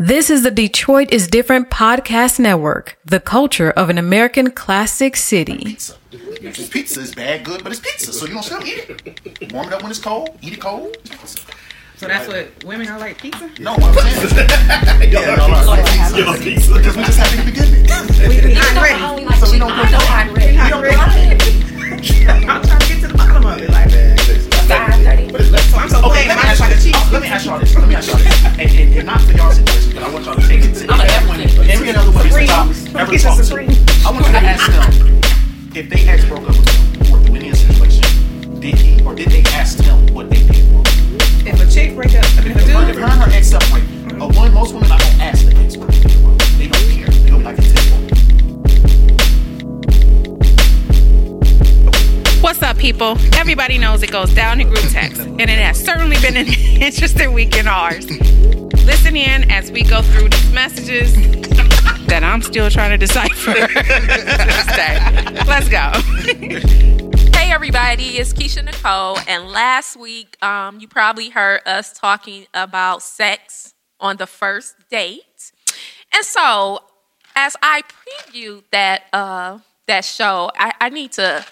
This is the Detroit is Different podcast network, the culture of an American classic city. pizza. It's pizza is bad, good, but it's pizza, so you don't still eat it. Warm it up when it's cold, eat it cold. So that's what women are like pizza? No, I'm saying. yeah, no, no, no, pizza. Because we just happen to be good at it. We, we not ready. So we don't put no not ready. Not ready. I'm trying to get to the bottom of it. Like, I'm so Okay, okay, let me ask you cheat. this. Let me ask y'all this. Let me ask y'all this. And, and, and not for y'all situation, but I want y'all to take it to everyone, every other way Supreme. ever Get some talked to. Supreme. I want you to ask them if they ex broke up with them or through any situation, did he or did they ask him what they did for him? If a chick break up, I mean, if a If her dude, and her ex separate, uh, one, most women I don't ask the ex what they did for What's up, people? Everybody knows it goes down in group text, and it has certainly been an interesting week in ours. Listen in as we go through these messages that I'm still trying to decipher. Let's go. Hey everybody, it's Keisha Nicole, and last week um, you probably heard us talking about sex on the first date, and so as I preview that uh, that show, I, I need to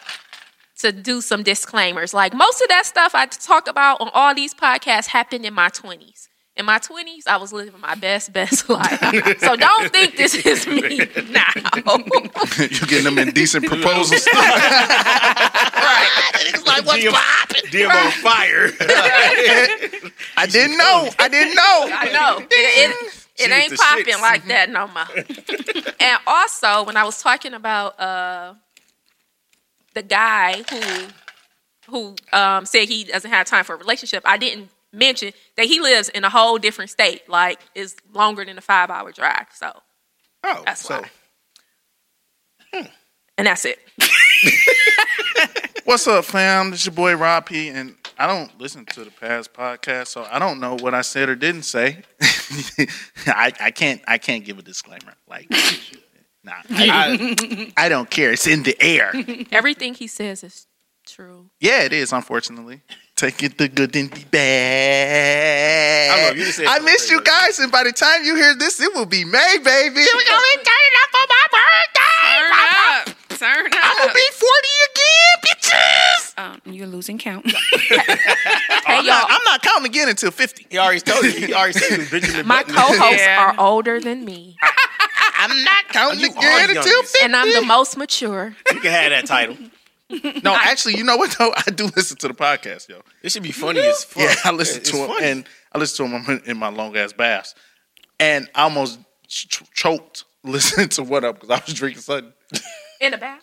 to do some disclaimers. Like most of that stuff I talk about on all these podcasts happened in my twenties. In my twenties, I was living my best best life. so don't think this is me now. you getting them indecent proposals. Right. It's like, what's DM on fire. I didn't know. I didn't know. I know. It, it, it ain't popping like that no more. and also, when I was talking about uh, the guy who who um, said he doesn't have time for a relationship, I didn't mention that he lives in a whole different state. Like, it's longer than a five hour drive. So Oh, that's so why. And that's it. What's up, fam? It's your boy Rob P, and I don't listen to the past podcast, so I don't know what I said or didn't say. I, I can't. I can't give a disclaimer. Like, nah, I, I, I don't care. It's in the air. Everything he says is true. Yeah, it is. Unfortunately, take it the good and the bad. I love you. You I missed you guys, and by the time you hear this, it will be May, baby. We're gonna be turning up for my birthday. Turn up. Turn up. I'm gonna be forty again, bitches. Um, you're losing count. Hey, I'm, y'all. not, I'm not counting again until fifty. he already told you. He already said he was Benjamin My Button. co-hosts Yeah. are older than me, I'm not counting You are again the until youngest. fifty. and I'm the most mature. You can have that title. No, actually, you know what though? I do listen to the podcast, yo. This should be funny as fuck. Yeah, I listen It's to him, funny. and I listen to him in my long ass baths, and I almost ch- choked listening to what up because I was drinking something. In the bathroom?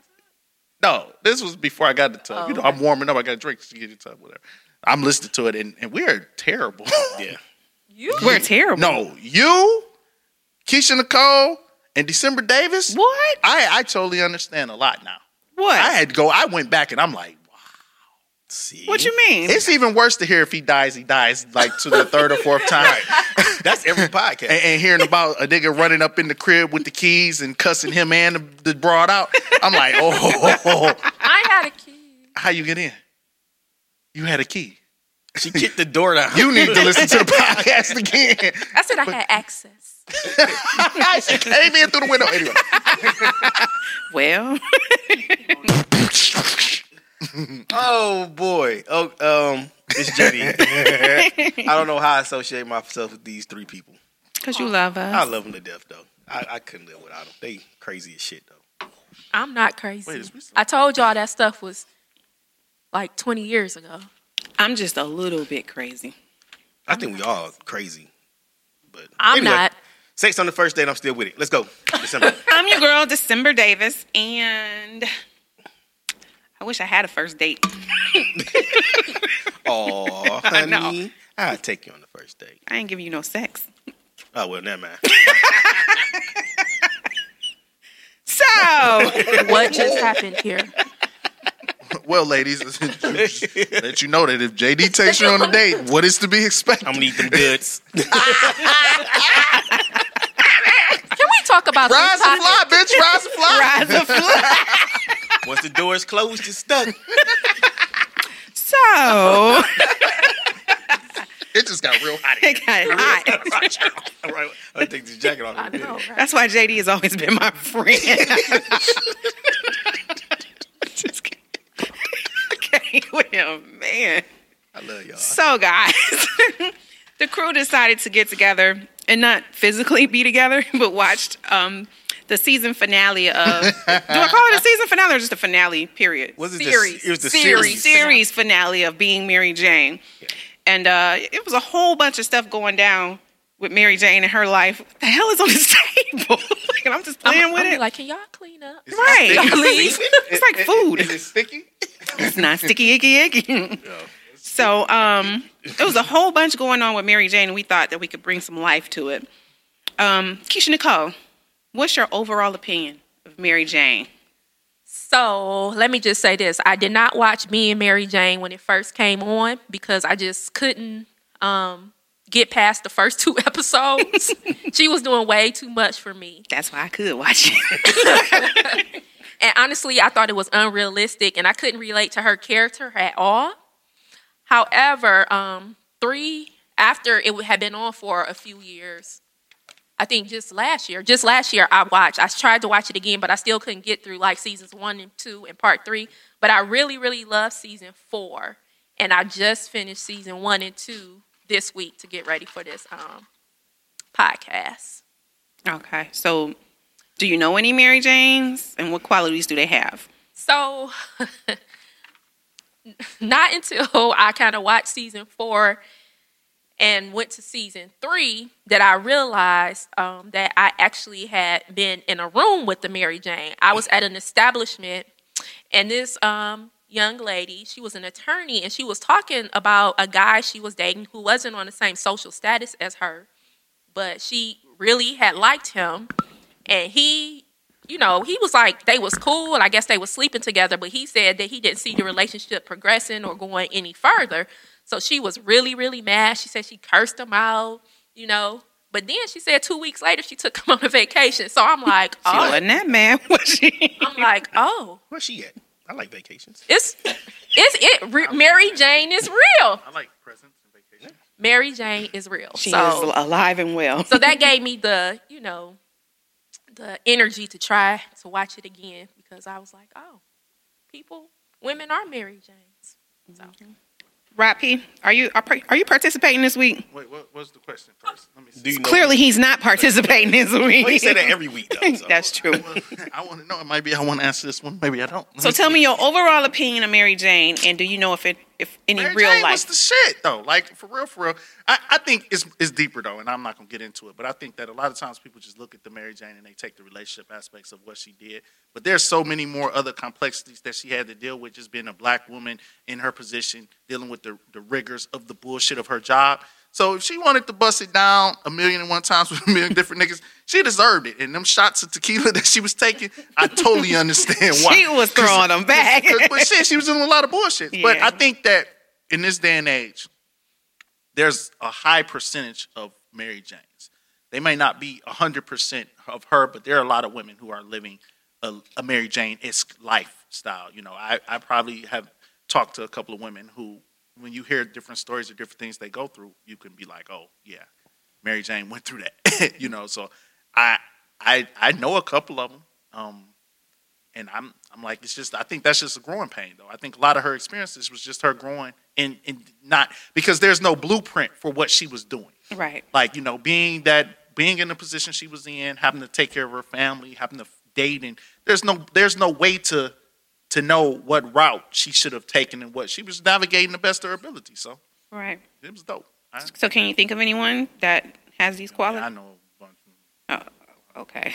No, this was before I got the tub. Oh, you know, okay. I'm warming up. I got to drink to get the tub, whatever. I'm listening to it, and, and we are terrible. yeah. You? We're terrible. no, you, Keisha Nicole, and December Davis. What? I I totally understand a lot now. What? I had to go. I went back, and I'm like. See, what you mean? It's even worse to hear if he dies, he dies like to the third or fourth time. That's every podcast. and, and hearing about a nigga running up in the crib with the keys and cussing him and the, the broad out. I'm like, oh, I had a key. how you get in? You had a key. she kicked the door down. You need to listen to the podcast again. I said I had access. she came in through the window. Anyway, well, Oh boy. Oh, um, it's JD. I don't know how I associate myself with these three people. because you love us. I love them to death though. I, I couldn't live without them. They crazy as shit though. I'm not crazy. Wait, is we still- I told y'all that stuff was like 20 years ago. I'm just a little bit crazy. I think we all crazy. But I'm anyway, not. Sex on the first date. I'm still with it. Let's go. December. I'm your girl, December Davis, and I wish I had a first date. Oh, I know. honey, I'll take you on the first date. I ain't giving you no sex. Oh well, never mind. So, What just happened here? well, ladies, let you know that if JD takes you on a date, what is to be expected? I'm gonna eat them goods. Can we talk about this Rise and fly, bitch. Rise and fly. rise of fly. Once the door is closed, you're stuck. So, It just got real hot. It got hot. All right, I take this jacket off. I know, right? That's why JD has always been my friend. Just kidding. with him, man. I love y'all. So, guys, the crew decided to get together and not physically be together, but watched um, the season finale of. do I call it a season finale or just a finale? Period. Was it the- Series. it was the Series. series. series finale of being Mary Jane, and uh, it was a whole bunch of stuff going down with Mary Jane and her life. What the hell is on this table? and I'm just I'm, playing with I'm it. like, can y'all clean up? right, Please. it's like food. Is it sticky? It's not sticky, icky, icky. So, um, it was a whole bunch going on with Mary Jane, and we thought that we could bring some life to it. Um, Keisha Nicole, what's your overall opinion of Mary Jane? So let me just say this: I did not watch Being Mary Jane when it first came on because I just couldn't um, get past the first two episodes. she was doing way too much for me, That's why I could watch it. and honestly, I thought it was unrealistic, and I couldn't relate to her character at all. However, um, three after it had been on for a few years, I think just last year, just last year I watched. I tried to watch it again, but I still couldn't get through like seasons one and two and part three. But I really, really love season four, and I just finished season one and two this week to get ready for this um, podcast. okay, so do you know any Mary Janes, and what qualities do they have? So, not until I kind of watched season four and went to season three that I realized um, that I actually had been in a room with the Mary Jane. I was at an establishment, and this um, young lady, she was an attorney, and she was talking about a guy she was dating who wasn't on the same social status as her, but she really had liked him, and he you know, he was like they was cool and I guess they was sleeping together, but he said that he didn't see the relationship progressing or going any further. So she was really, really mad. She said she cursed him out, you know. But then she said two weeks later she took him on a vacation. So I'm like, She oh, wasn't that man, was she? I'm like, oh, Where's she at? I like vacations. it's it's it. Re- Mary Jane is real. I like presents and vacations. Mary Jane is real. She so, is alive and well. so that gave me the, you know, the energy to try to watch it again because I was like, oh, people, women are Mary Janes. So. Mm-hmm. Rob P, are you are, are you participating this week? Wait, what was the question first? Let me see. Do you know? Clearly, he's not participating this week. Well, you say that every week, though. So. That's true. I want to know. Maybe I want to answer this one. Maybe I don't. Let So me tell see. me your overall opinion of Mary Jane, and do you know if it if any Mary real Jane life? was the shit though. Like for real, for real. I, I think it's it's deeper though, and I'm not gonna get into it. But I think that a lot of times people just look at the Mary Jane and they take the relationship aspects of what she did. But there's so many more other complexities that she had to deal with, just being a black woman in her position, dealing with the the rigors of the bullshit of her job. So if she wanted to bust it down a million and one times with a million different niggas, she deserved it. And them shots of tequila that she was taking, I totally understand why. She was throwing them back. but shit, she was doing a lot of bullshit. But I think that in this day and age, there's a high percentage of Mary Janes. They may not be 100% of her, but there are a lot of women who are living a, a Mary Jane esque lifestyle. You know, I, I probably have talked to a couple of women who, when you hear different stories or different things they go through, you can be like, oh, yeah, Mary Jane went through that. you know, so I, I, I know a couple of them. Um, and I'm I'm like it's just I think that's just a growing pain though. I think a lot of her experiences was just her growing and and not because there's no blueprint for what she was doing. right. Like you know being that being in the position she was in, having to take care of her family, having to date, and there's no there's no way to to know what route she should have taken and what she was navigating the best of her ability. So Right. it was dope. I, So can you think of anyone that has these qualities? I know. a bunch. Okay.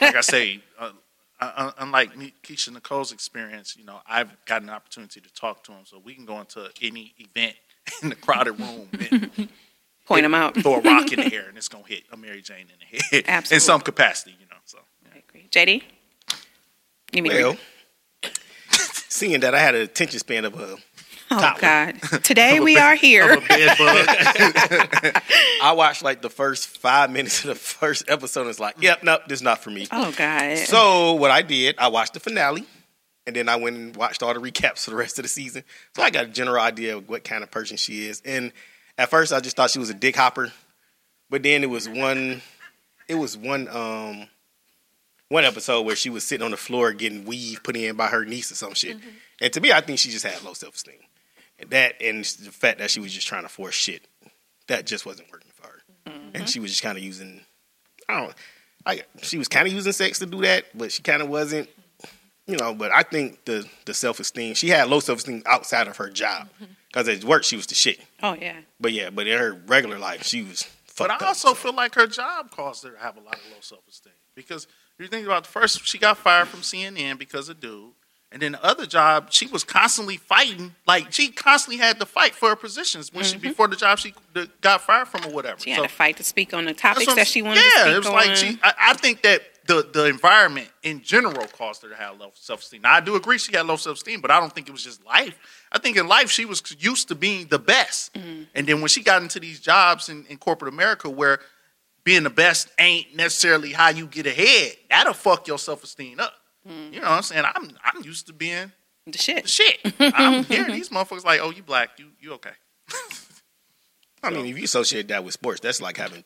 like I say, uh, uh, unlike me, Keisha Nicole's experience, you know, I've got an opportunity to talk to him, so we can go into any event in the crowded room and Point them out. throw a rock in the air, and it's gonna hit a Mary Jane in the head Absolutely. in some capacity, you know. So I agree. JD? Give me Well, seeing that I had an attention span of a, Oh top God. Today we are here. bed. I watched like the first five minutes of the first episode. and It's like, yep, nope, this is not for me. Oh God. So what I did, I watched the finale, and then I went and watched all the recaps for the rest of the season. So I got a general idea of what kind of person she is. And At first, I just thought she was a dick hopper, but then it was one. It was one. Um, one episode where she was sitting on the floor getting weave put in by her niece or some shit. And to me, I think she just had low self esteem. And that and the fact that she was just trying to force shit, that just wasn't working for her. And mm-hmm. she was just kind of using, I don't, I she was kind of using sex to do that, but she kind of wasn't. You know, but I think the the self esteem she had low self esteem outside of her job mm-hmm. because at work she was the shit. Oh yeah. But yeah, but in her regular life she was. But Fucked I up, also so. feel like her job caused her to have a lot of low self esteem because you think about the first, she got fired from CNN because of dude, and then the other job, she was constantly fighting. Like she constantly had to fight for her positions when she before the job she got fired from or whatever. Mm-hmm. She had So- to fight to speak on the topics that she wanted yeah, to speak on. Yeah, it was on. like she. I, I think that the the environment in general caused her to have low self esteem. Now I do agree she had low self esteem, but I don't think it was just life. I think in life she was used to being the best, Mm-hmm. and then when she got into these jobs in, in corporate America where being the best ain't necessarily how you get ahead, that'll fuck your self esteem up. Mm-hmm. You know what I'm saying? I'm I'm used to being the the shit. shit. I'm hearing these motherfuckers like, oh, you black, you you okay? I mean, if you associate that with sports, that's like having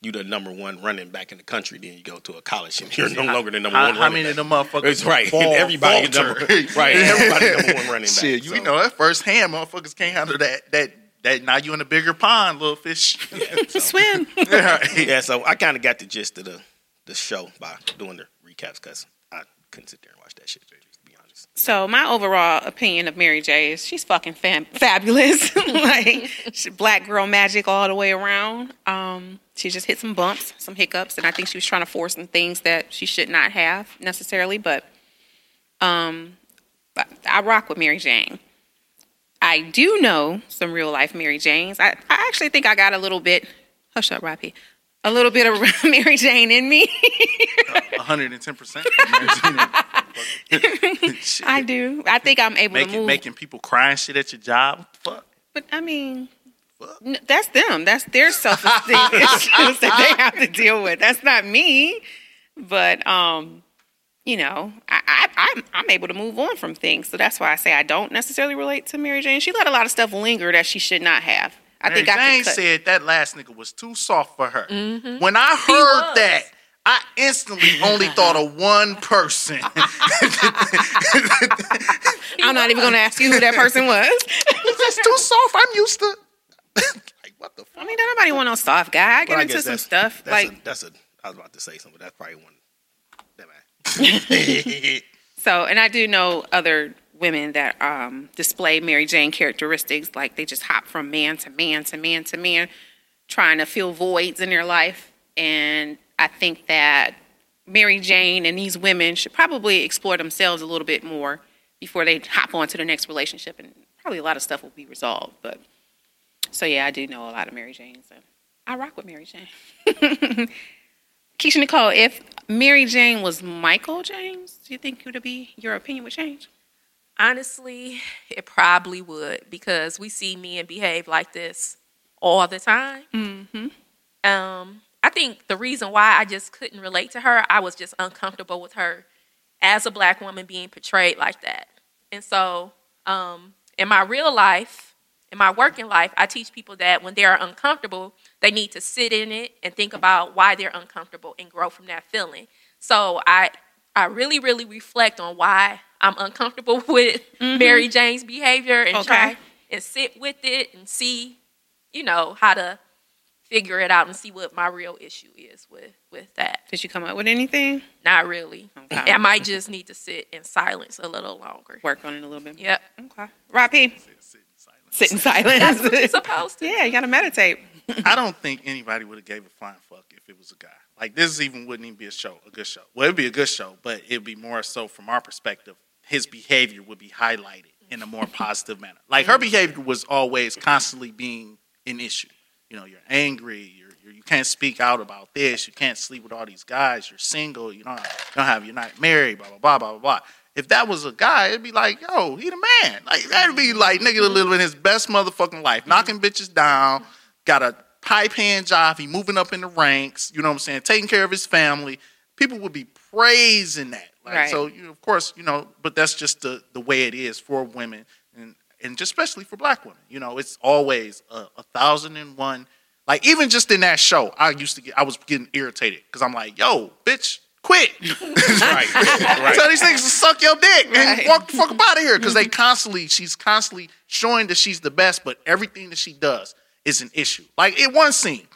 you the number one running back in the country, then you go to a college and you're no longer the number How, one how running many of them motherfuckers? It's right. fall- everybody falter? number, right. Everybody number one running back. Shit, you So, know that first hand motherfuckers can't handle that that that now you in a bigger pond, little fish. Swim. Yeah, so I kind of got the gist of the the show by doing the recaps because I couldn't sit there and watch that shit. To be honest, So my overall opinion of Mary J is she's fucking fam- fabulous. like black girl magic all the way around. Um, she just hit some bumps, some hiccups, and I think she was trying to force some things that she should not have necessarily. But um, I rock with Mary Jane. I do know some real life Mary Janes. I, I actually think I got a little bit. Hush up, Robbie. A little bit of Mary Jane in me. hundred and ten percent. I do. I think I'm able to Making move. making people cry and shit at your job. Fuck. But I mean, n- that's them. That's their self esteem issues that they have to deal with. That's not me. But um, you know, I, I, I'm I'm able to move on from things. So that's why I say I don't necessarily relate to Mary Jane. She let a lot of stuff linger that she should not have. I Mary think I Jane could cut. said that last nigga was too soft for her. Mm-hmm. When I heard was. that, I instantly only thought of one person. I'm not even going to ask you who that person was. That's too soft. I'm used to. like what the fuck? I mean, don't nobody want no soft guy. I get I into some that's- stuff That's like a, that's a. I was about to say something. but That's probably one. That man. So, and I do know other women that um, display Mary Jane characteristics, like they just hop from man to man to man to man, trying to fill voids in their life. And I think that Mary Jane and these women should probably explore themselves a little bit more before they hop on to the next relationship, and probably a lot of stuff will be resolved. But so, yeah, I do know a lot of Mary Janes. And I rock with Mary Jane. Keisha Nicole, if Mary Jane was Michael James, do you think it would be your opinion would change? Honestly, it probably would because we see men behave like this all the time. Mm-hmm. Um, I think the reason why I just couldn't relate to her, I was just uncomfortable with her as a black woman being portrayed like that. And so, um, in my real life, in my working life, I teach people that when they are uncomfortable, they need to sit in it and think about why they're uncomfortable and grow from that feeling. So I I really, really reflect on why I'm uncomfortable with mm-hmm. Mary Jane's behavior and Okay. try and sit with it and see, you know, how to figure it out and see what my real issue is with with that. Did you come up with anything? Not really. Okay. I might just need to sit in silence a little longer. Work on it a little bit. More. Yep. Okay. Rob P. Sit in silence. That's what you're supposed to. yeah, you got to meditate. I don't think anybody would have gave a flying fuck if it was a guy. Like this even wouldn't even be a show, a good show. Well, it'd be a good show, but it'd be more so from our perspective. His behavior would be highlighted in a more positive manner. Like her behavior was always constantly being an issue. You know, you're angry. You're, you're you can't speak out about this. You can't sleep with all these guys. You're single. You don't have, you don't have you're not married. Blah blah blah blah blah blah. If that was a guy, it'd be like, yo, he the man. Like that'd be like nigga living his best motherfucking life, knocking bitches down, got a pipe hand job, he moving up in the ranks, you know what I'm saying, taking care of his family. People would be praising that. Like Right. so you of course, you know, but that's just the the way it is for women. And and just especially for black women. You know, it's always a, a thousand and one. Like even just in that show, I used to get, I was getting irritated because I'm like, yo, bitch, quit. right, right. Tell these niggas to suck your dick and Right. walk the fuck up out of here because they mm-hmm. constantly, she's constantly showing that she's the best, but everything that she does is an issue. Like in one scene, the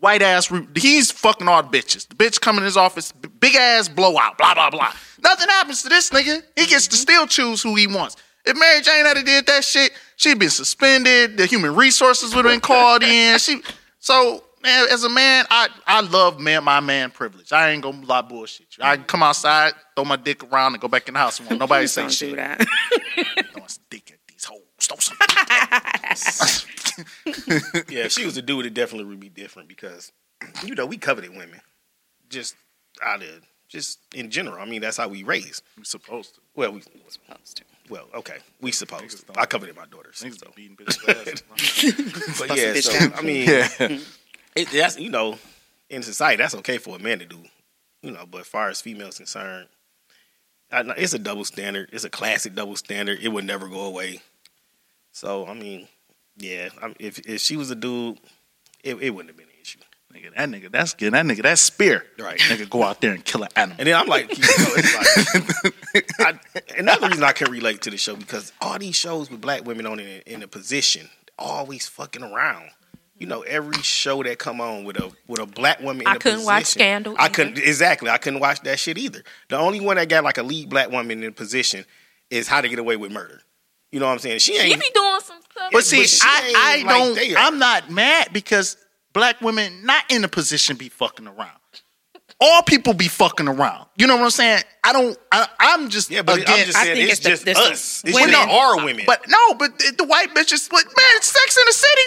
white ass, he's fucking all the bitches. The bitch come in his office, big ass blowout, blah blah blah. Nothing happens to this nigga. He gets to still choose who he wants. If Mary Jane had did that shit, she'd been suspended. The human resources would have been called in. She so man, as a man, I I love man my man privilege. I ain't gonna lie bullshit you. I can come outside, throw my dick around, and go back in the house and nobody say shit. do that. Throwing some dick at these some Yeah, if she was a dude, it definitely would be different because you know we coveted women, just out of just in general. I mean, that's how we raised. We supposed to. Well, we Supposed to. well okay, we supposed. Niggas To. don't. I coveted my daughters. So. beating bitches. But yeah, so. I mean, yeah. it, that's you know, in society, that's okay for a man to do, you know. But as far as females concerned, I, it's a double standard. It's a classic double standard. It would never go away. So I mean, yeah, I, if if she was a dude, it, it wouldn't have been an issue. Nigga, that nigga, that's good. That nigga, that's spear. Right. Nigga, go out there and kill an animal. And then I'm like, you know, it's like I, another reason I can relate to the show because all these shows with black women on in, in a position, always fucking around. You know, every show that come on with a with a black woman. In I a couldn't watch position, Scandal I either. couldn't exactly. I couldn't watch that shit either. The only one that got like a lead black woman in a position is How to Get Away with Murder. You know what I'm saying? She She ain't. be doing some stuff. But see, but she I, I like don't. they are. I'm not mad because black women not in a position be fucking around. All people be fucking around. You know what I'm saying? I don't. I, I'm just yeah, but again. I'm just saying it's, it's just the us. It's women- just our women. But no, but the, the white bitches. But man, Sex in the City.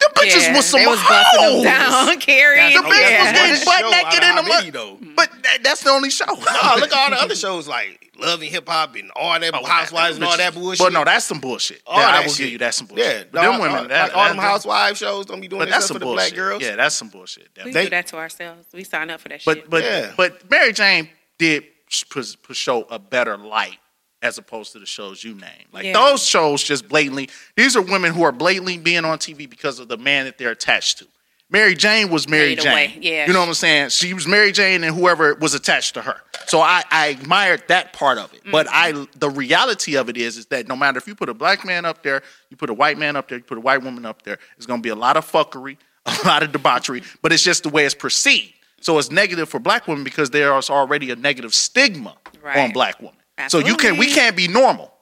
The bitches Yeah, was some they was busting them hoes. down, Carrie. The bitches bitch Yeah. was getting One butt show naked out in the mud. though? But that, that's the only show. No, look at all the other shows like Love and Hip Hop and all that Oh, Housewives and all that bullshit. But no, that's some bullshit. All yeah, I that will shit. give you that's some bullshit. yeah, But them all- women, all, that, like all that- them Housewives shows don't be doing But that that's stuff some for the black girls. Yeah, that's some bullshit. We They- do that to ourselves. We sign up for that but shit. but Yeah. but Mary Jane did put, put show a better light as opposed to the shows you name. Like Yeah. those shows just blatantly. These are women who are blatantly being on TV because of the man that they're attached to. Mary Jane was Mary Made Jane. away, yeah. You know what I'm saying? She was Mary Jane and whoever was attached to her. So I, I admired that part of it. But Mm-hmm. I the reality of it is is that no matter if you put a black man up there, you put a white man up there, you put a white woman up there, it's gonna be a lot of fuckery, a lot of debauchery, but it's just the way it's perceived. So it's negative for black women because there is already a negative stigma Right. on black women. So you can we can't be normal.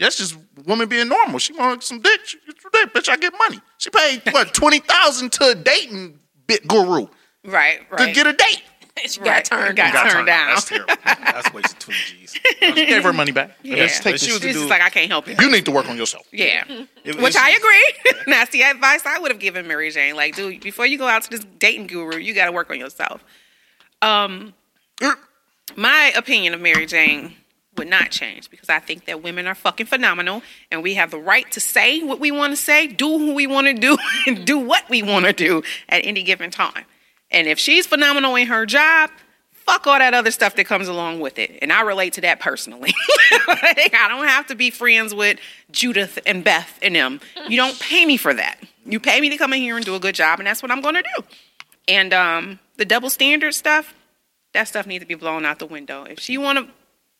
That's just woman being normal. She want some dick. She get some dick, bitch. I get money. She paid what twenty thousand to a dating bit guru right, right. to get a date. She Right. got turned Got down. turned down. That's terrible. That's wasted twenty G's. She gave her money back. Yeah. Let's take she was She's dude- just like, I can't help you. You need to work on yourself. Yeah. It- Which I agree. That's the advice I would have given Mary Jane. Like, dude, before you go out to this dating guru, you got to work on yourself. Um, my opinion of Mary Jane would not change because I think that women are fucking phenomenal and we have the right to say what we want to say, do who we want to do, and do what we want to do at any given time. And if she's phenomenal in her job, fuck all that other stuff that comes along with it. And I relate to that personally. Like, I don't have to be friends with Judith and Beth and them. You don't pay me for that. You pay me to come in here and do a good job, and that's what I'm going to do. And um, the double standard stuff, that stuff needs to be blown out the window. If she want to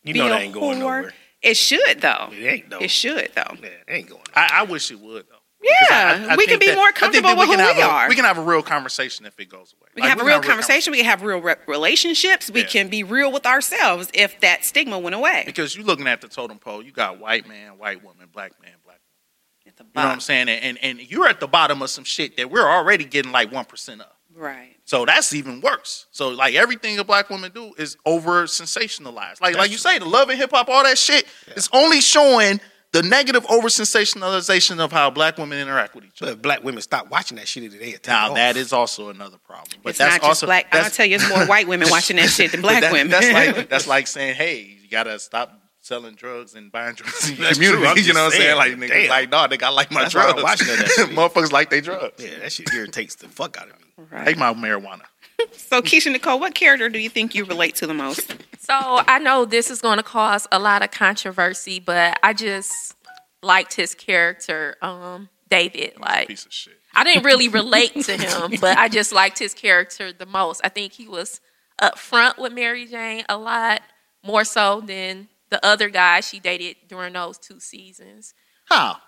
You be know a that ain't going whore, nowhere. it should though. It ain't though. It should though. Yeah, it ain't going. I, I wish it would though. Yeah, Because I- I we think can be that- more comfortable that with who can have we a- are. We can have a real conversation if it goes away. We can Like, have a real conversation. We can have real re- relationships. We Yeah. can be real with ourselves if that stigma went away. Because you're looking at the totem pole, you got white man, white woman, black man, black woman. At the You know what I'm bottom. saying? And and you're at the bottom of some shit that we're already getting like one percent of. Right. So that's even worse. So like everything a black woman do is over sensationalized. Like like you say, the love and hip hop, all that shit is only showing the negative over sensationalization of how black women interact with each other. if black women stop watching that shit, they take Now off. that is also another problem. But it's that's not just also black. I'll that's- tell you, it's more white women watching that shit than black that- women. That's like that's like saying, hey, you gotta stop selling drugs and buying drugs in your That's community. true. You know what I'm saying? saying. Like niggas, Damn. like no, nigga, I like my That's why I'm drugs. watching that shit. Motherfuckers like they drugs. yeah, that shit irritates the fuck out of me. Take my marijuana. so, Keisha Nicole, what character do you think you relate to the most? So I know this is going to cause a lot of controversy, but I just liked his character, um, David. Like Piece of shit. I didn't really relate to him, but I just liked his character the most. I think he was upfront with Mary Jane a lot more so than the other guys she dated during those two seasons. How?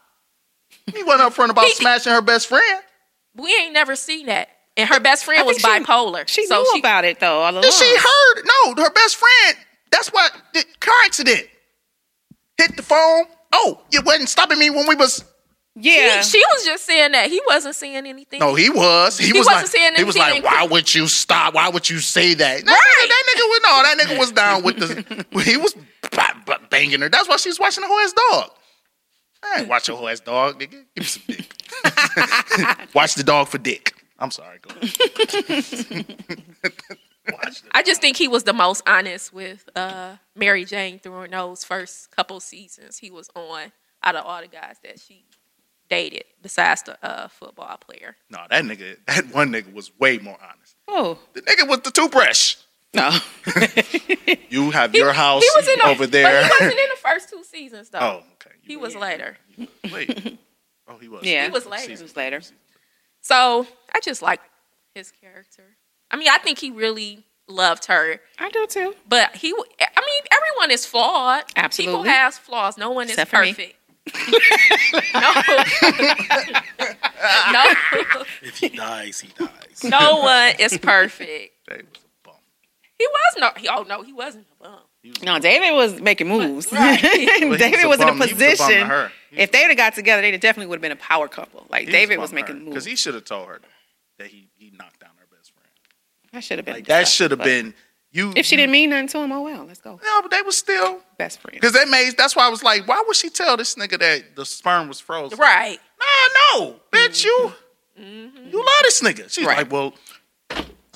He wasn't up front about He- smashing her best friend. We ain't never seen that. And her best friend I was think she- bipolar. She so knew about it though all along. She heard. No, her best friend. That's what the car accident. Hit the phone. Oh, it wasn't stopping me when we was. yeah. She, she was just saying that he wasn't saying anything. No, he was. He, He was wasn't like. saying he was anything. like, why would you stop? Why would you say that? That, Right. nigga, that nigga was no. That nigga was down with the. he was ba- ba- banging her. That's why she was watching the whole ass dog. I ain't watch your whole ass dog, nigga. Give me some dick. watch the dog for dick. I'm sorry. Go ahead. I just think he was the most honest with uh, Mary Jane during those first couple seasons he was on out of all the guys that she dated, besides the uh, football player. No, that nigga, that one nigga was way more honest. oh The nigga with the toothbrush. no. You have your house he was in the, over there. But he wasn't in the first two seasons though. oh, okay. he was later. Wait. Oh, he was. Yeah. He was later. It was later. So I just like his character. I mean, I think he really loved her, I do too. but he, I mean, everyone is flawed. Absolutely. People Absolutely. has flaws. No one Except is for me. perfect. no. no. If he dies, he dies. No one is perfect. They was a bum. He was no. He, oh no, he wasn't a bum. No, David was making moves. Right. David was was, in a he was a position. If they would have got together, they definitely would have been a power couple. Like David was making because moves. he should have told her that he he knocked down her best friend. that should have been Like that should have been you. If she didn't mean nothing to him, oh well, let's go. No, but they were still Best friend. because they made. That's why I was like, why would she tell this nigga that the sperm was frozen? Right. Nah, no, bitch, you mm-hmm. Mm-hmm. you love this nigga. She's Right. like, well,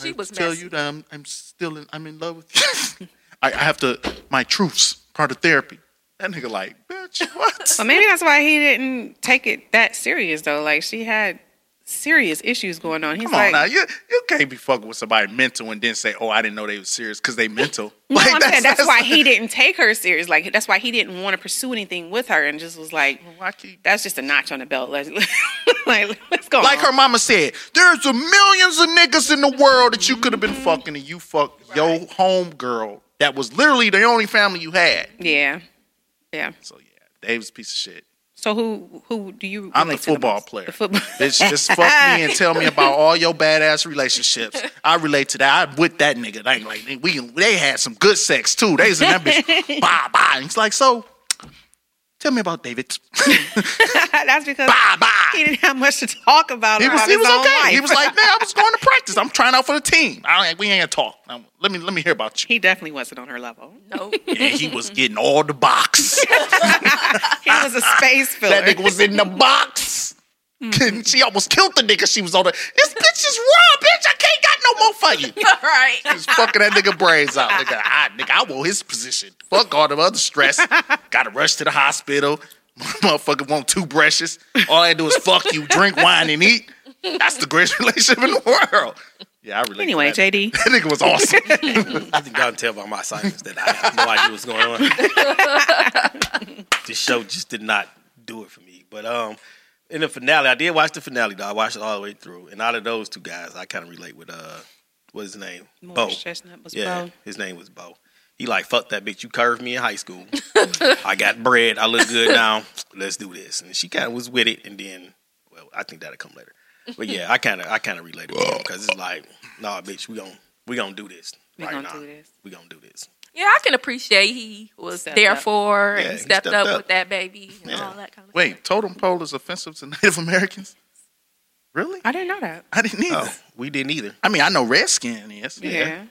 She I was tell messy. you that I'm, I'm still in, I'm in love with you. I, I have to my truths part of therapy. That nigga like, bitch, what? well, maybe that's why he didn't take it that serious though. Like she had serious issues going on. He's Come on like, now, you you can't be fucking with somebody mental and then say, oh, I didn't know they were serious because they mental. No, Like, I'm saying that's why he didn't take her serious. Like that's why he didn't want to pursue anything with her, and just was like, keep- "That's just a notch on the belt." Let's like, let's go. Like on. her mama said, there's a millions of niggas in the world that you could have been fucking and you fucked your home girl that was literally the only family you had. Yeah, yeah. So yeah, Dave's a piece of shit. So who who do you? I'm the football most? player. The football. Bitch, just fuck me and tell me about all your badass relationships. I relate to that. I'm with that nigga. Like, like we, they had some good sex too. They was in that bitch. bye bye. And He's like, so tell me about David. That's because bye bye. he didn't have much to talk about. He was, about he his was own okay. life. He was like, man, I was going to practice. I'm trying out for the team. I don't, we ain't gonna talk. Now, let me let me hear about you. he definitely wasn't on her level. No. Yeah, he was getting all the box. He was a space filler. that nigga was in the box. And she almost killed the nigga. She was on the. This bitch is raw, bitch. I can't got no more for you. right. Just fucking that nigga brains out. Nigga, I, nigga, I want his position. Fuck all the other stress. Gotta rush to the hospital. Motherfucker want two brushes. All I do is fuck you, drink wine, and eat. That's the greatest relationship in the world. Yeah, I relate. to anyway, that. JD. That nigga was awesome. I think y'all can tell by my silence that I have no idea what's going on. this show just did not do it for me. But um, in the finale, I did watch the finale. Though I watched it all the way through, and out of those two guys, I kind of relate with uh, what's his name? Bo. Chestnut was Yeah, Bo. his name was Bo. He like fuck that bitch. You curved me in high school. I got bread. I look good now. Let's do this. And she kind of was with it, and then well, I think that'll come later. But yeah, I kind of I kind of related because it's like, nah, bitch, we gon' we gonna do this. We right gonna now. do this. We gonna do this. Yeah, I can appreciate he was Stepped there up. for Yeah, and he stepped, stepped up, up. with that baby and Yeah. all that kind of stuff. Wait, totem pole is offensive to Native Americans? Really? I didn't know that. I didn't either. Oh, we didn't either. I mean, I know redskin is. Yeah.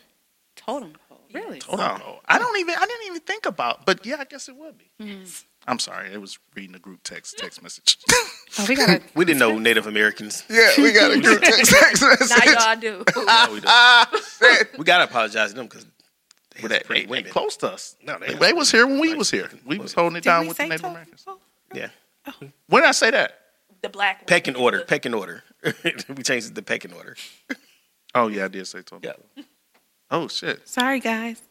Totem pole. Really? Totem pole. I don't even. I didn't even think about. But yeah, I guess it would be. I'm sorry. It was reading a group text text message. Oh, we gotta. We didn't know Native Americans. yeah, we got a group text text message. Now y'all do. Now we, don't. Ah, we gotta apologize to them because they, But had they, pretty they, they close to us. No, they they, they was here when we Like, was here. We was holding it down we with the Native Americans. pole? Yeah, oh. When did I say that? The black one. pecking order, pecking order. we changed it to pecking order. Oh yeah, I did say totem. Yeah. Oh shit. Sorry, guys.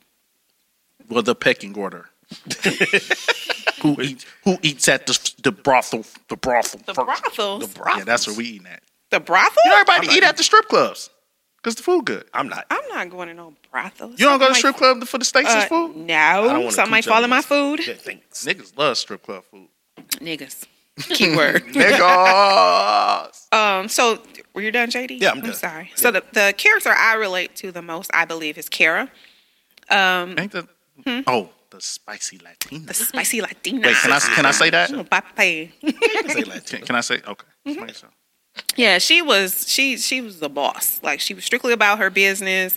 Well, the pecking order. Who eats Who eats at the the brothel? The brothel. The first? brothels. The brothels. Yeah, that's where we eating at. The brothel? You know, everybody I'm eat at the strip clubs because the food good. I'm not. I'm not going to no brothel. You don't go to strip club for the steaks might- and uh, food? No. I Something might fall in my food. Yeah, thanks. Niggas love strip club food. Niggas. Keyword. Niggas. um. So were you done, JD? Yeah, I'm done. sorry. So the the character I relate to the most, I believe, is Kara, Ain't that? Oh, the spicy Latina. the spicy Latina. Wait, can I can I say that? Oh, papi. Say Can, can I say? Okay. Sure. Yeah, she was she she was the boss. Like she was strictly about her business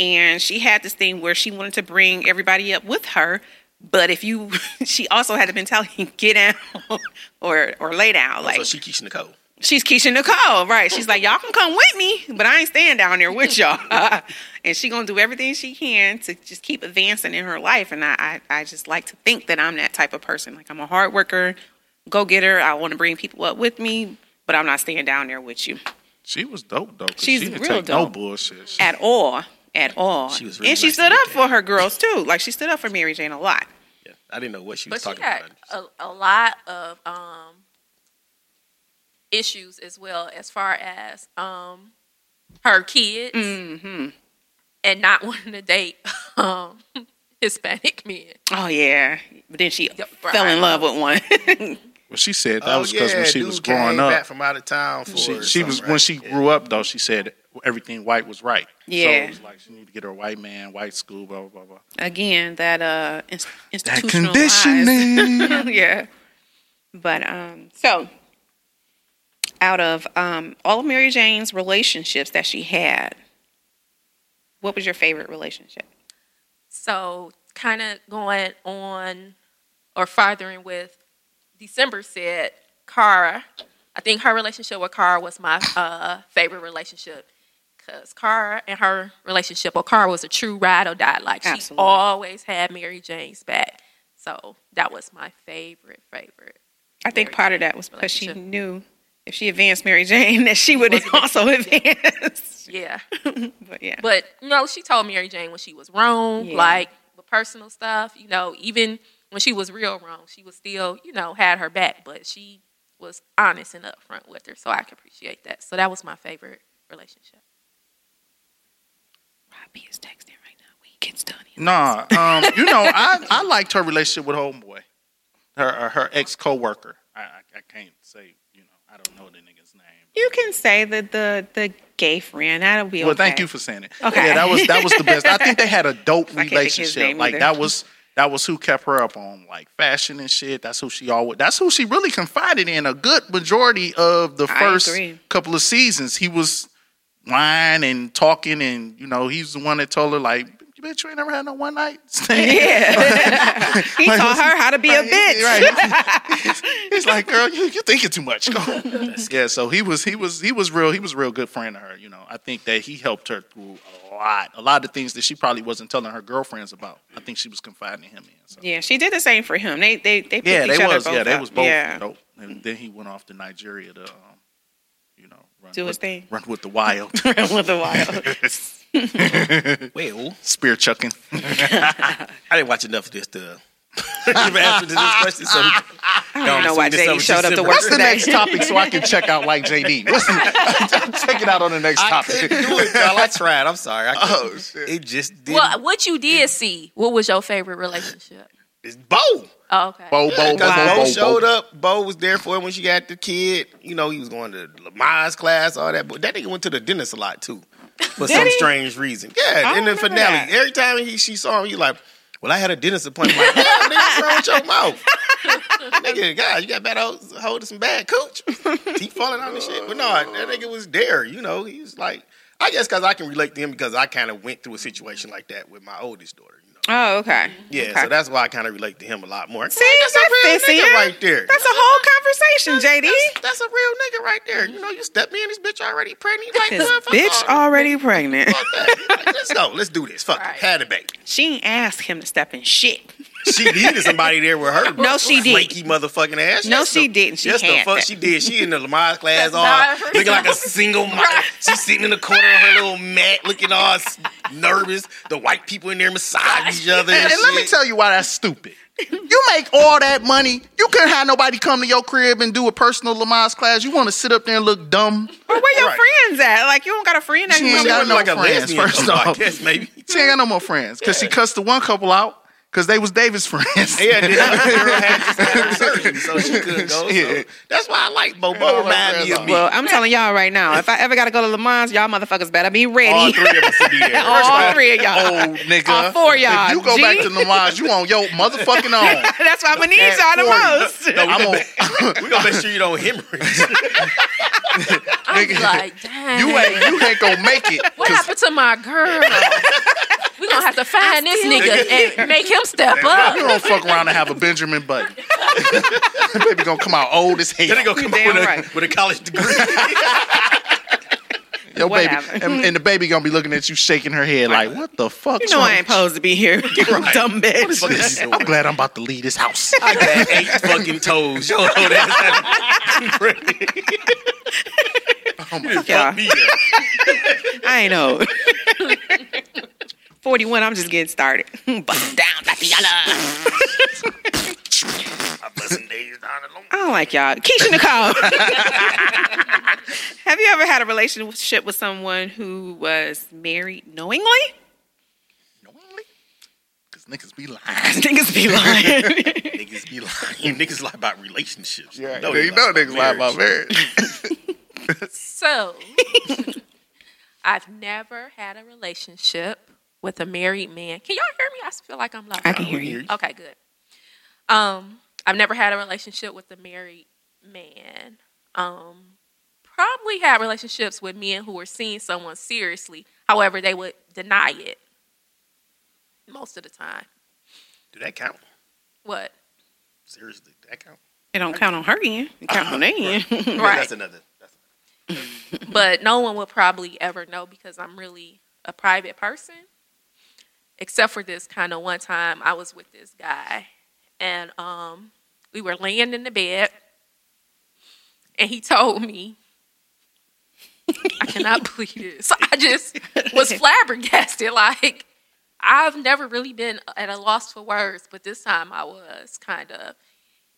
and she had this thing where she wanted to bring everybody up with her, but if you she also had the mentality get down or or lay down. Oh, like so she Keisha Nicole. she's Keisha Nicole, right? She's like, Y'all can come with me, but I ain't staying down there with y'all. and she gonna do everything she can to just keep advancing in her life. And I, I, I just like to think that I'm that type of person. Like I'm a hard worker, go getter. I want to bring people up with me, but I'm not staying down there with you. She was dope though. 'cause She's she didn't real take no dope. bullshit. She- at all, at all. She was really and she nice stood up for her girls too. Like she stood up for Mary Jane a lot. Yeah, I didn't know what she But was she talking had about. a, a lot of um, issues as well as far as um, her kids Mm-hmm. and not wanting to date um, Hispanic men. Oh yeah, but then she Yeah, fell in love with one. Well, she said that Oh, was because when she dude was came growing back up, from out of town for she, she was something, when she Yeah. grew up though. She said everything white was right. so Yeah. it was like she needed to get her a white man, white school, blah blah blah. blah. Again, that uh ins- That institutionalized. conditioning. yeah. But um, so out of um all of Mary Jane's relationships that she had, what was your favorite relationship? So, kind of going on or farthering with December said, Kara, I think her relationship with Kara was my uh, favorite relationship. Because Kara and her relationship, well, Kara was a true ride or die. Like, she Absolutely. always had Mary Jane's back. So, that was my favorite, favorite. I think Mary part of that was because she knew if she advanced Mary Jane that she would also advance. Yeah. but yeah. But you know, she told Mary Jane when she was wrong, Yeah. like with personal stuff. You know, even when she was real wrong, she was still, you know, had her back. But she was honest and upfront with her, so I can appreciate that. So that was my favorite relationship. Robbie is texting right now. When he gets done, he Nah, um, you know, I, I liked her relationship with homeboy, her uh, her ex coworker. I, I I can't say, you know, I don't know the nigga's name. You can say that the the gay friend. That'll be Well, okay. thank you for saying it. Okay. Yeah, that was that was the best. I think they had a dope I can't think of his relationship. Like either. that was that was who kept her up on like fashion and shit. That's who she always. That's who she really confided in. A good majority of the I first agree. couple of seasons, he was lying and talking, and you know, he's the one that told her like, "Bitch, you ain't never had no one night stand." Yeah. he Like, taught her how to be a bitch. Right. He's like, girl, you you thinking too much. Yeah, so he was he was he was real he was a real good friend to her. You know, I think that he helped her through a lot, a lot of things that she probably wasn't telling her girlfriends about. I think she was confiding in him in. So. Yeah, she did the same for him. They they they picked Yeah, each they other was both yeah they up. was both Yeah. dope. And then he went off to Nigeria to, um, you know, run Do his with, thing. run with the wild, run with the wild. Well, spear chucking. I didn't watch enough of this to give an answer to this question. So I don't know why JD showed up to work What's the today. next topic so I can check out like JD? What's the, check it out on the next I topic. couldn't do it, y'all. I tried. I'm sorry. I Oh, shit. It just didn't. Well, what you did see, what was your favorite relationship? It's Bo. Oh, okay. Bo, bo, bo, Because bo, Bo bo, showed bo. up. Bo was there for her when she got the kid. You know, he was going to Lamaze class, all that. But that nigga went to the dentist a lot too, for some he? strange reason. Yeah, I in the finale, that. every time he she saw him, you like, well, I had a dentist appointment. Like, nigga, what's wrong with your mouth? nigga, God, you got bad hold, holding some bad cooch. Keep falling out and shit. But no, that nigga was there. You know, he was like, I guess because I can relate to him because I kind of went through a situation like that with my oldest daughter. Oh, okay. Yeah, Okay. so that's why I kind of relate to him a lot more. See, that's a that real nigga right there. That's a whole conversation, JD. That's, that's a real nigga right there. You know, you step in, this bitch already pregnant. Like, This bitch all- already pregnant. fuck that. Like, let's go. Let's do this. Fuck Right. it. Had a baby. She ain't asked him to step in shit. She needed somebody there with her. No, she didn't. Flaky motherfucking ass. No, Yes, she the- didn't. She yes, the fuck that. she did. She in the Lamaze class all looking like a single mom. She's sitting in the corner on her little mat, looking all nervous. The white people in there massage each other. And, And let me tell you why that's stupid. You make all that money. You couldn't have nobody come to your crib and do a personal Lamaze class. You want to sit up there and look dumb. Or where your Right. friends at? Like you don't got a friend that She you ain't got no like friends, first off. guess maybe. She ain't got no more friends because she cussed the one couple out because they was David's friends. Yeah, the other girl had just had surgery, so she couldn't go. So Yeah. that's why I like Bobo. all Remind me of me. Well, I'm telling y'all right now, if I ever gotta go to Lamaze, y'all motherfuckers better be ready. all three of us will be there. All three of y'all. Old nigga. All four of y'all. If you go G? back to Lamaze, you on your motherfucking own. That's why I'm gonna need At y'all the 40. most. No, we I'm gonna, on. we gonna make sure you don't hemorrhage. I'm Nigga, like, dang. You ain't you ain't gonna make it. what 'cause happened to my girl? We gonna have to find this nigga and make him step up. You don't fuck around and have a Benjamin Button. Baby gonna come out old as hell. Then they gonna come Damn with, right. a, with a college degree. Your baby, and, and the baby gonna be looking at you, shaking her head like, "What the fuck?" You know I ain't supposed to be here. Dumb bitch. Fuck is? I'm glad I'm about to leave this house. I got eight fucking toes. Yo, that's Oh my Fuck y'all. fuck me up. I ain't know. 41, I'm just getting started. Busting down, Tatiana. My blessing days down alone. I don't like y'all. Keisha Nicole. Have you ever had a relationship with someone who was married knowingly? Cause niggas be lying. Niggas be lying. Niggas be lying. Niggas lie about relationships. Yeah, No, you they know niggas lie about marriage. marriage. So, I've never had a relationship with a married man. Can y'all hear me? I feel like I'm loud. I can hear you. Okay, good. Um, I've never had a relationship with a married man. Um, probably had relationships with men who were seeing someone seriously. However, they would deny it most of the time. Do that count? What? Seriously, do that count? It don't count on her end. It count on their end. Yeah, Right. That's another. That's another. but no one would probably ever know because I'm really a private person. Except for this kind of one time I was with this guy and um we were laying in the bed and he told me I cannot believe this. I just was flabbergasted like I've never really been at a loss for words, but this time I was kind of.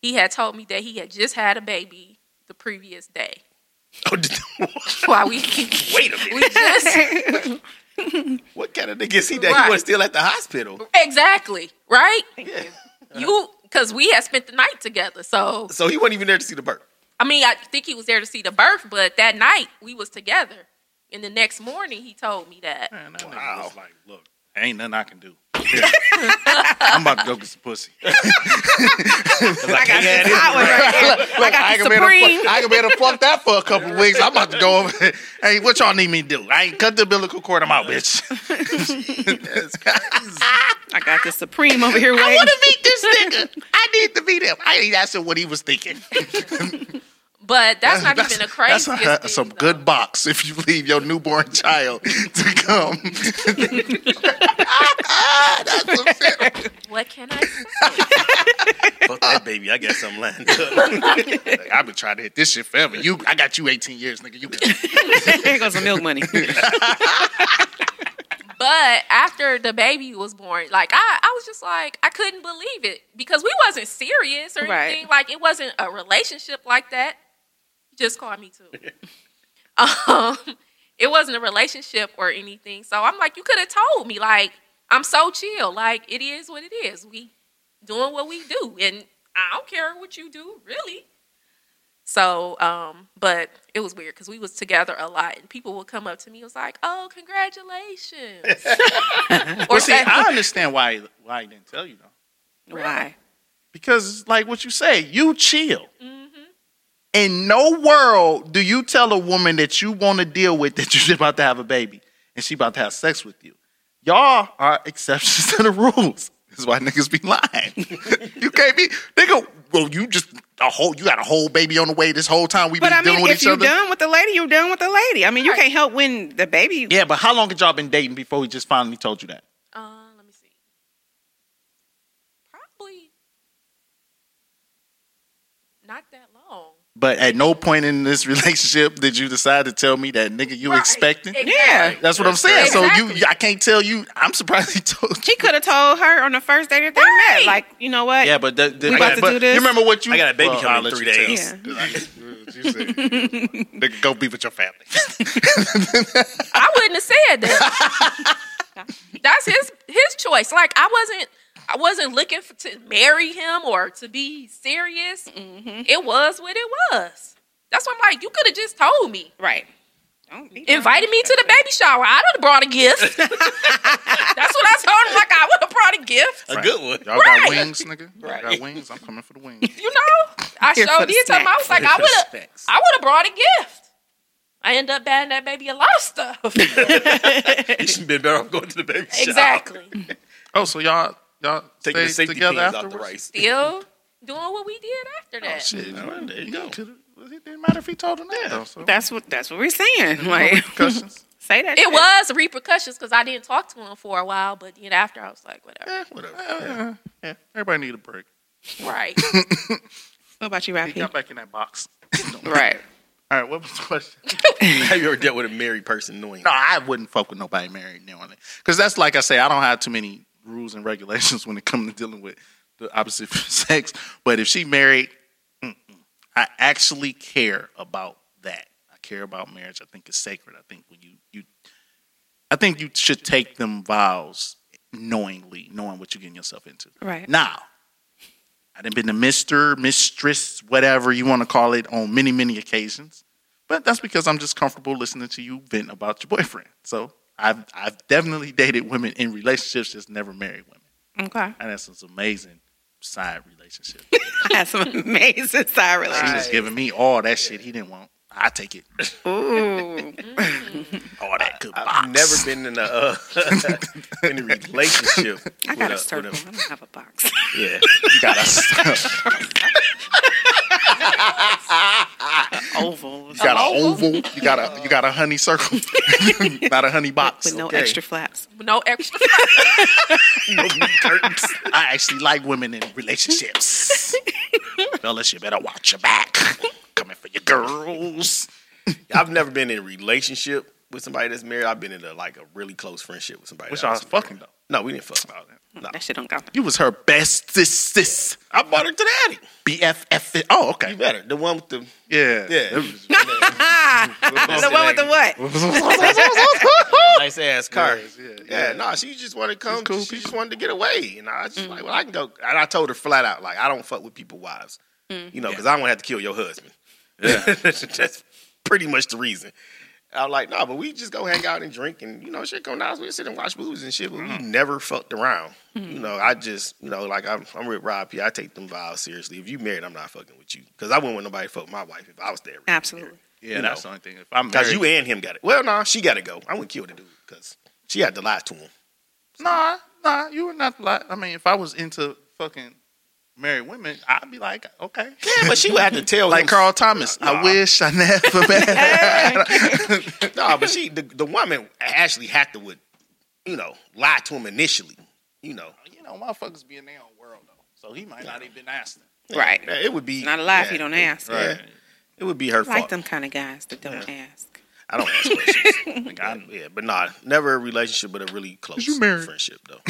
He had told me that he had just had a baby the previous day. Oh, did- While we wait a minute. we just What kind of nigga is he that Right. he was still at the hospital? exactly right. You because we had spent the night together, so So he wasn't even there to see the birth. I mean, I think he was there to see the birth, but that night we was together. And the next morning, he told me that. Man, that Wow. was like, look, ain't nothing I can do. I'm about to go get some pussy. I got this hot one right here. I got I the can be able to Supreme. fuck, I can be able to fuck that for a couple weeks. I'm about to go over. there. Hey, what y'all need me to do? I ain't cut the umbilical cord. I'm out, bitch. I got the Supreme over here I want to meet this nigga. I need to meet him. I ain't asking what he was thinking. But that's, not even a craziest That's thing. some though. good box if you leave your newborn child to come. that's a film. What can I say? Fuck that baby. I got something lined up. Like, I've been trying to hit this shit forever. You, I got you 18 years, nigga. You can. Here goes some milk money. But after the baby was born, like I, I was just like I couldn't believe it because we wasn't serious or Right. anything. Like it wasn't a relationship like that. He just called me too. um, it wasn't a relationship or anything. So I'm like, you could have told me. Like I'm so chill. Like it is what it is. We doing what we do, and I don't care what you do, really. So, um, but it was weird because we was together a lot, and people would come up to me. It was like, "Oh, congratulations!" or Well, see, I understand why why he didn't tell you though. Why? Because, like what you say, you chill. Mm-hmm. In no world do you tell a woman that you want to deal with that you're about to have a baby and she about to have sex with you. Y'all are exceptions to the rules. That's why niggas be lying. you can't be nigga. Well, you just a whole you got a whole baby on the way this whole time we been I mean, dealing with each other. If you done with the lady, you're done with the lady. I mean, you right. can't help when the baby. Yeah, but how long had y'all been dating before he just finally told you that? Uh, let me see. Probably not that but at no point in this relationship did you decide to tell me that nigga you Right. expecting. Exactly. Yeah. That's what I'm saying. So you, I can't tell you. I'm surprised he told you. He could have told her on the first day that they Right. met, like, you know what? Yeah, but the, the, We about to but do this? You remember what you? I got a baby Well, coming in three days. Yeah. You nigga, go be with your family. I wouldn't have said that. That's his his choice. Like I wasn't I wasn't looking for, to marry him or to be serious. Mm-hmm. It was what it was. That's why I'm like, you could have just told me. Right. Don't Invited me to the baby shower. I'd have brought a gift. That's what I told him. Like I would have brought a gift. A good one. Y'all got Right. wings, nigga. Y'all got Right. wings. I'm coming for the wings. You know, I Here showed the you to him. I was like, I would have, I would have brought a gift. I end up buying that baby a lot of stuff. You should have been better off going to the baby shower. exactly. Oh, so y'all y'all Taking the stayed safety together pins out the afterwards? rice. Still doing what we did after that. Oh, Shit, Well, there you go. could've- It didn't matter if he told her that though. So That's what that's what we're saying. no Like repercussions. say that. It shit. was repercussions because I didn't talk to him for a while, but then after I was like, whatever. Eh, Whatever. yeah, yeah. Everybody need a break. Right. What about you, He Rob P? got back in that box. Right. All right, what was the question? Have you ever dealt with a married person knowing? No, I wouldn't fuck with nobody married knowing it. Because that's like I say, I don't have too many rules and regulations when it comes to dealing with the opposite sex. But if she married. I actually care about that. I care about marriage. I think it's sacred. I think when you you, I think you should take them vows knowingly, knowing what you're getting yourself into. Right. Now, I done been to Mister, Mistress, whatever you want to call it, on many, many occasions. But that's because I'm just comfortable listening to you vent about your boyfriend. So I've I've definitely dated women in relationships, just never married women. Okay. And that's some amazing side relationship. I had some amazing side He relationships. was giving me all that shit he didn't want. I take it. Ooh. All that good I've never been in a uh, in a relationship. I got a with circle. with I don't have a box. yeah. You got a, Oval. you got an oval. You got a you got a honey circle, not a honey box. With no okay? extra flaps. no extra. No curtains. I actually like women in relationships. Fellas, you better watch your back. Coming for your girls. I've never been in a relationship with somebody that's married. I've been in a like a really close friendship with somebody. Which I was fucking though. No, we didn't fuck. About that. Mm, no. That shit don't count. You was her best sis, sis. I bought her to daddy. BFF. Oh, okay. You better. The one with the Yeah. yeah. the one with the what? nice ass car. Yes, yeah, Yeah, yeah. no, she just wanted to come. cool she just wanted to get away, and I was just mm. like, well, I can go. And I told her flat out, like, I don't fuck with people wives, mm. you know, because I don't want to have to kill your husband. Yeah, that's pretty much the reason. I was like, no, but we just go hang out and drink, and you know, shit go nice. We sit and watch movies and shit, but we mm. never fucked around. Mm-hmm. You know, I just, you know, like I'm, I'm with Rob P. I take them vows seriously. If you married, I'm not fucking with you because I wouldn't want nobody to fuck my wife if I was there. Absolutely. Yeah, You that's know. the only thing. If I'm Because you and him got it. Well, nah, she got to go. I wouldn't kill the dude because she had to lie to him. nah, nah, you were not lie. I mean, if I was into fucking married women, I'd be like, okay. Yeah, but she would have to tell Like him. Carl Thomas. I Nah. wish I never met. No, but she, the, the woman actually had to would, you know, lie to him initially. You know, you know, motherfuckers be in their own world though, so he might not even ask asking. Right. Yeah, it would be Not alive if yeah, you don't ask. Yeah, it would be her I like them kind of guys that don't ask. I don't ask questions. Like, I- yeah, but nah, never a relationship, but a really close you married? friendship though.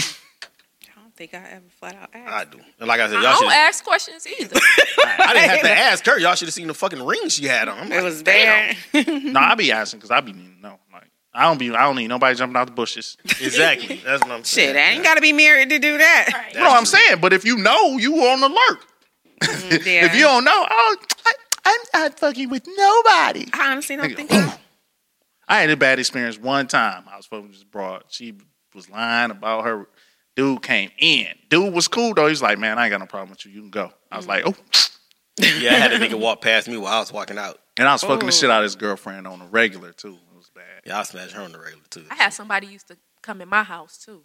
I don't think I ever flat out asked. I do. And like I said, y'all don't should. ask questions either. I didn't have to ask her. Y'all should have seen the fucking ring she had on. I'm it like, was damn. there. no, I be asking because I be needing to know. Like, I don't be. I don't need nobody jumping out the bushes. Exactly. That's what I'm saying. Shit, I ain't got to be married to do that. Right. You know what I'm saying? But if you know, you on alert. Yeah. Mm, if you don't know, oh, I, I'm not fucking with nobody. I honestly don't Nigga, think I, I had a bad experience one time. I was fucking with this broad. She was lying about her. Dude came in. Dude was cool though. He's like, man, I ain't got no problem with you. You can go. I was like, oh. Yeah, I had a nigga walk past me while I was walking out. And I was fucking the Oh. shit out of his girlfriend on the regular too. It was bad. Yeah, I smashed her on the regular too. I had somebody used to come in my house too.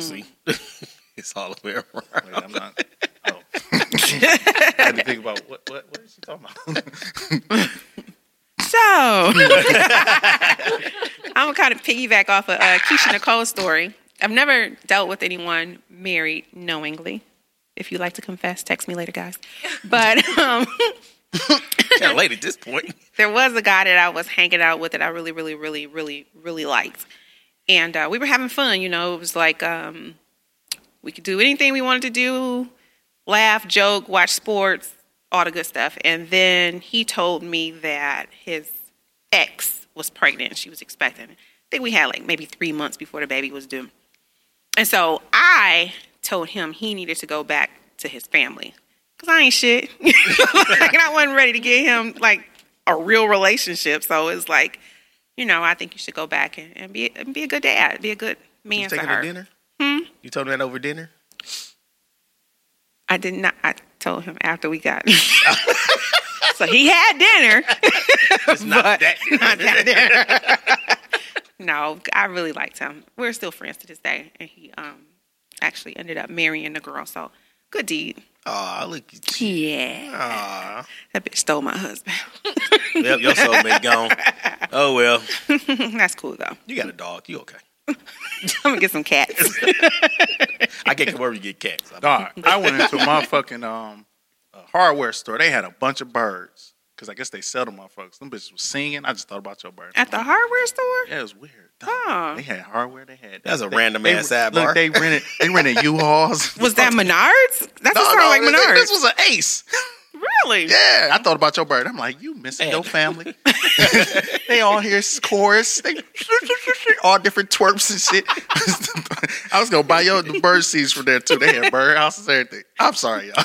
See, it's all the way around. Wait, I'm not. Oh. I had to think about what what what is she talking about? So, I'm gonna kind of piggyback off of uh, Keisha Nicole's story. I've never dealt with anyone married knowingly. If you'd like to confess, text me later, guys. But um, Kind of late at this point. there was a guy that I was hanging out with that I really, really, really, really, really liked, and uh, we were having fun. You know, it was like um, we could do anything we wanted to do, laugh, joke, watch sports, all the good stuff. And then he told me that his ex was pregnant. She was expecting. I think we had like maybe three months before the baby was due. And so I told him he needed to go back to his family because I ain't shit. like, and I wasn't ready to get him like a real relationship. So it's like, you know, I think you should go back and, and be and be a good dad, be a good man You to taking her. her dinner? Hmm? You told him that over dinner? I did not. I told him after we got. so he had dinner. It's not But- that dinner. not that dinner. No, I really liked him. We're still friends to this day, and he um actually ended up marrying the girl. So good deed. Aw, look at you. Yeah, Aw. that bitch stole my husband. Yep, your soulmate gone. Oh, well. That's cool though. You got a dog. You okay. I'm gonna get some cats. I can't come over to get cats. I'm- Dog, I went into a motherfucking um, hardware store. They had a bunch of birds. Because I guess they sell them motherfuckers. Them bitches was singing. I just thought about your birthday. At the hardware store? Yeah, it was weird. Dog. Huh. They had hardware. They had. That's a they- random they- ass sidebar. Look, they rented. They rented U-Hauls. Was that Menards? That No, sounds no, like this, Menards. this was an ace. Really? Yeah, I thought about your bird. I'm like, you missing your family. they all hear chorus. They all different twerps and shit. I was gonna buy your the bird seeds from there too. They had bird houses, everything. I'm sorry, y'all.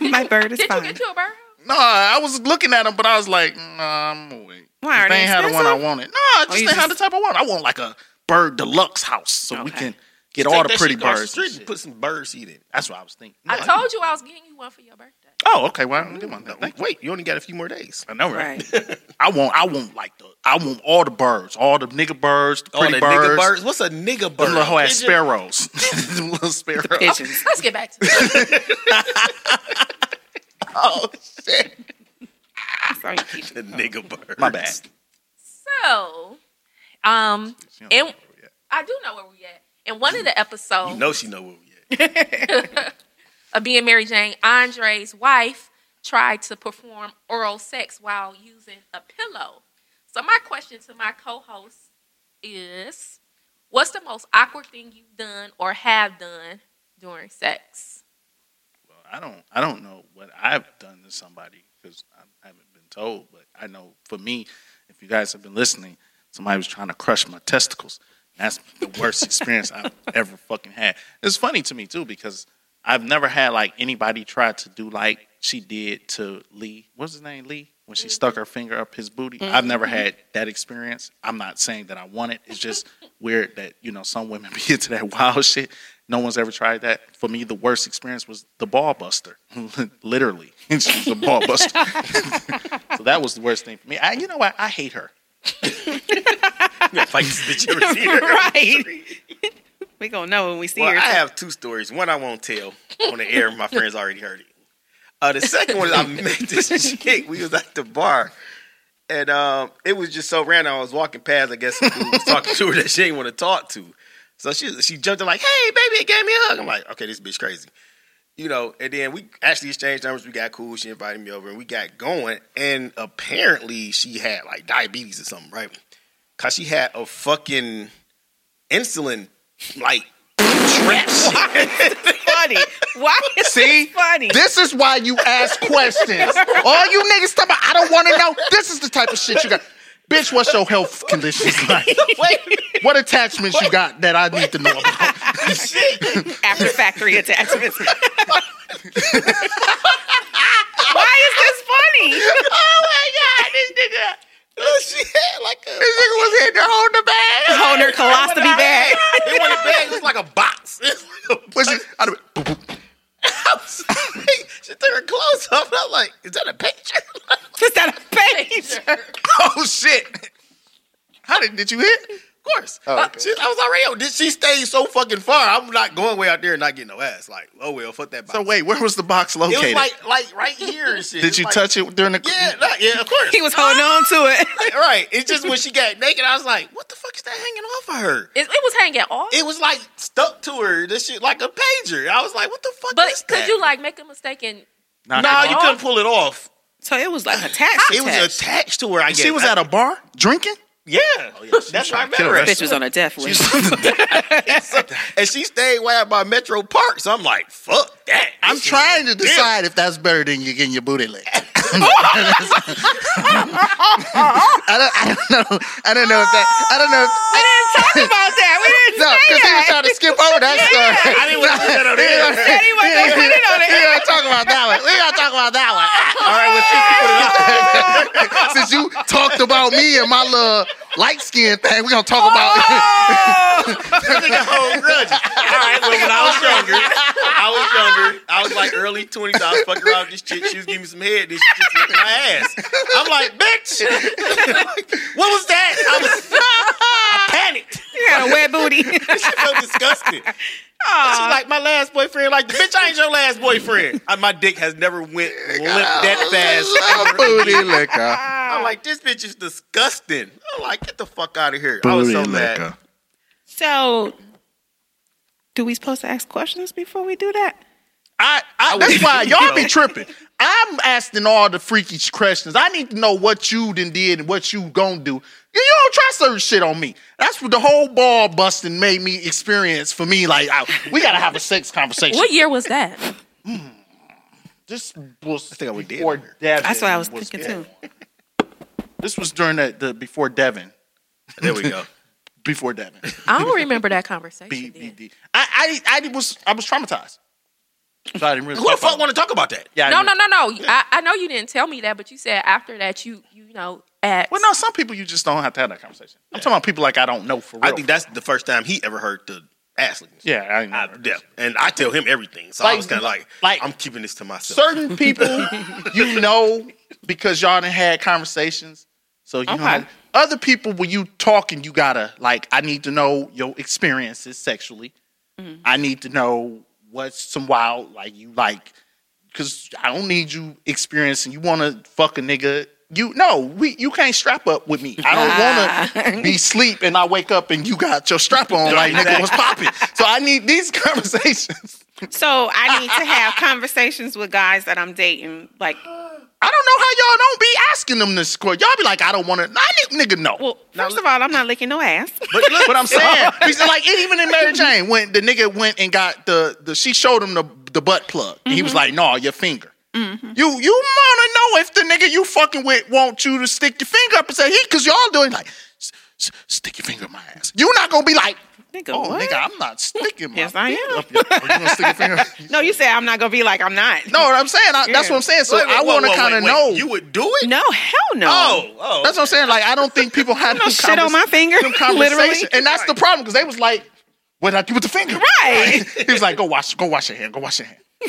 My bird is Did you fine. get you a bird? no, I was looking at them, but I was like, nah, I'm gonna wait. Why, are they they ain't had the one I wanted. No, oh, I just Oh, you ain't had the type I want. I want like a bird deluxe house so we can get all the pretty shit across the birds. and and put some bird seed in. it. That's what I was thinking. I told you I was getting you one for your birthday. Oh, okay. Well, I get one. Thank you. Wait, you only got a few more days. I know, right? Right. I want, I want like the, I want all the birds, all the nigga birds, the pretty the birds, nigga birds. What's a nigga them bird? little whole ass sparrows, them little sparrows. Pigeons. Let's get back to it. Oh shit! Sorry, Keisha. The nigga bird. My bad. So, um, and I do know where we at. In one of the episodes You know she know where we at. of being Mary Jane, Andre's wife tried to perform oral sex while using a pillow. So my question to my co-host is, what's the most awkward thing you've done or have done during sex? Well, I don't, I don't know what I've done to somebody because I haven't been told. But I know for me, if you guys have been listening, somebody was trying to crush my testicles. That's the worst experience I've ever fucking had. It's funny to me too because I've never had like anybody try to do like she did to Lee. What's his name? Lee. When she stuck her finger up his booty. I've never mm-hmm. had that experience. I'm not saying that I want it. It's just weird that, you know, some women be into that wild shit. No one's ever tried that. For me, the worst experience was the ball buster. Literally. she was a ball buster. so that was the worst thing for me. I, you know what? I hate her. You gotta fight this bitch every see right. we gonna know when we see Well, her. I have two stories. One I won't tell on the air. My friends already heard it. Uh, the second one is I met this chick. We was at the bar, and um, it was just so random. I was walking past. I guess dude was talking to her that she didn't want to talk to. So she she jumped in like, "Hey, baby!" and gave me a hug. I'm like, "Okay, this bitch crazy." You know, and then we actually exchanged numbers. We got cool. She invited me over, and we got going. And apparently, she had like diabetes or something, right? Cause she had a fucking insulin like shit. funny. Why is See? this funny? This is why you ask questions. All you niggas talking about, I don't want to know. This is the type of shit you got. Bitch, what's your health conditions like? Wait. What attachments you got that I need to know about? After factory attachments. Why is this funny? oh my god, this nigga. Oh, she had like a. This nigga was hitting her on the bag. Hold her colostomy bag. It wasn't a bag. It was like a box. It was like a Was it? I'd have been, boop, boop. I was she took her clothes off. And I was like, "Is that a picture?" Is that a page? Oh shit! How did did you hit? Of course. Oh, she, I was already. out. Did she stay so fucking far? I'm not going way out there and not getting no ass. Like, oh well, fuck that. Box. So wait, where was the box it was located? like like right here and shit. Did you touch it during the? Yeah, not, yeah, of course. He was holding on to it. right. It's just when she got naked, I was like, what the fuck is that hanging off of her? It, it was hanging off. It was like stuck to her. This shit like a pager. I was like, what the fuck but is could that? you like make a mistake and Knock Nah, you off? couldn't pull it off. So it was like attached. It was attached. attached to her. I guess She was at a bar drinking. Oh, yeah. That's why I kill remember her. Bitch was on a death list. and she stayed way out by Metro Park. So I'm like, fuck that. I'm trying to is different. decide if that's better than you getting your booty licked. I don't, I don't know. I don't know if that. I don't know. If, we didn't talk about that. We didn't no, say because he was trying to skip over that story. I didn't want to put that on there. Said he wasn't gonna put it on We gotta talk about that one. We gotta talk about that one. All right, well, since you put it out Since you talked about me and my little light skin thing, we gonna talk about. Oh. That nigga hold grudges. All right, well, when I was younger, I was younger. I was like early 20s. I was fucking around with this chick. She was giving me some head. Then she just licking my ass. I'm like, bitch, what was that? I was, I panicked. You got a wet booty. She felt disgusted. She's like, my last boyfriend. Like, bitch, I ain't your last boyfriend. Uh, my dick has never went limp that fast. booty liquor. I'm like, this bitch is disgusting. I'm like, get the fuck out of here. I was so mad. So, do we supposed to ask questions before we do that? I, I, that's why y'all be tripping. I'm asking all the freaky questions. I need to know what you done did and what you gonna do. You you don't try certain shit on me. That's what the whole ball busting made me experience for me. Like, I, we gotta have a sex conversation. what year was that? Hmm. This was think I was dead. before Devin. That's what I was thinking too. This was during the, the before Devin. There we go. Before Devin. I don't remember that conversation. B, then. B, D. I, I, I was I was traumatized. So I didn't really. Who the fuck want to talk about that? Yeah. I No, no, didn't- no, no. I, I know you didn't tell me that, but you said after that you you know asked. Well, no. Some people you just don't have to have that conversation. I'm talking about people like I don't know for real. I think that's the first time he ever heard the ass. Yeah, I ain't I, never- yeah. And I tell him everything. So I Like- was kind of like, like- I'm keeping this to myself. certain people you know because y'all done had conversations. So you Okay. know other people when you talking, you gotta like I need to know your experiences sexually. Mm-hmm. I need to know what's some wild like you like because I don't need you experiencing. You want to fuck a nigga. You no, we you can't strap up with me. I don't want to be sleep and I wake up and you got your strap on like nigga was popping. So I need these conversations. So I need to have conversations with guys that I'm dating. Like, I don't know how y'all don't be asking them this question. Y'all be like, I don't want to. I need nigga no. well, first of all, I'm not licking no ass. but look what I'm saying. Like, even in Mary Jane, when the nigga went and got the, the she showed him the the butt plug. And he was mm-hmm. like, no, your finger. Mm-hmm. You you wanna know if the nigga you fucking with want you to stick your finger up and say he because y'all doing like "S- s- stick your finger in my ass. You're not gonna be like, Nigga, oh what? nigga, I'm not sticking my Yes, I am. up your- Are you gonna stick your finger? No, you say I'm not gonna be like I'm not. No, what I'm saying. I, That's what I'm saying. So Wait, wait, I want to kind of wait, wait. know. You would do it? no, hell no. Oh, oh. That's what I'm saying. Like I don't think people have no them shit on my finger, them literally. and that's the problem because they was like, "What did I do with the finger?" Right. he was like, "Go wash, go wash your hand, go wash your hand."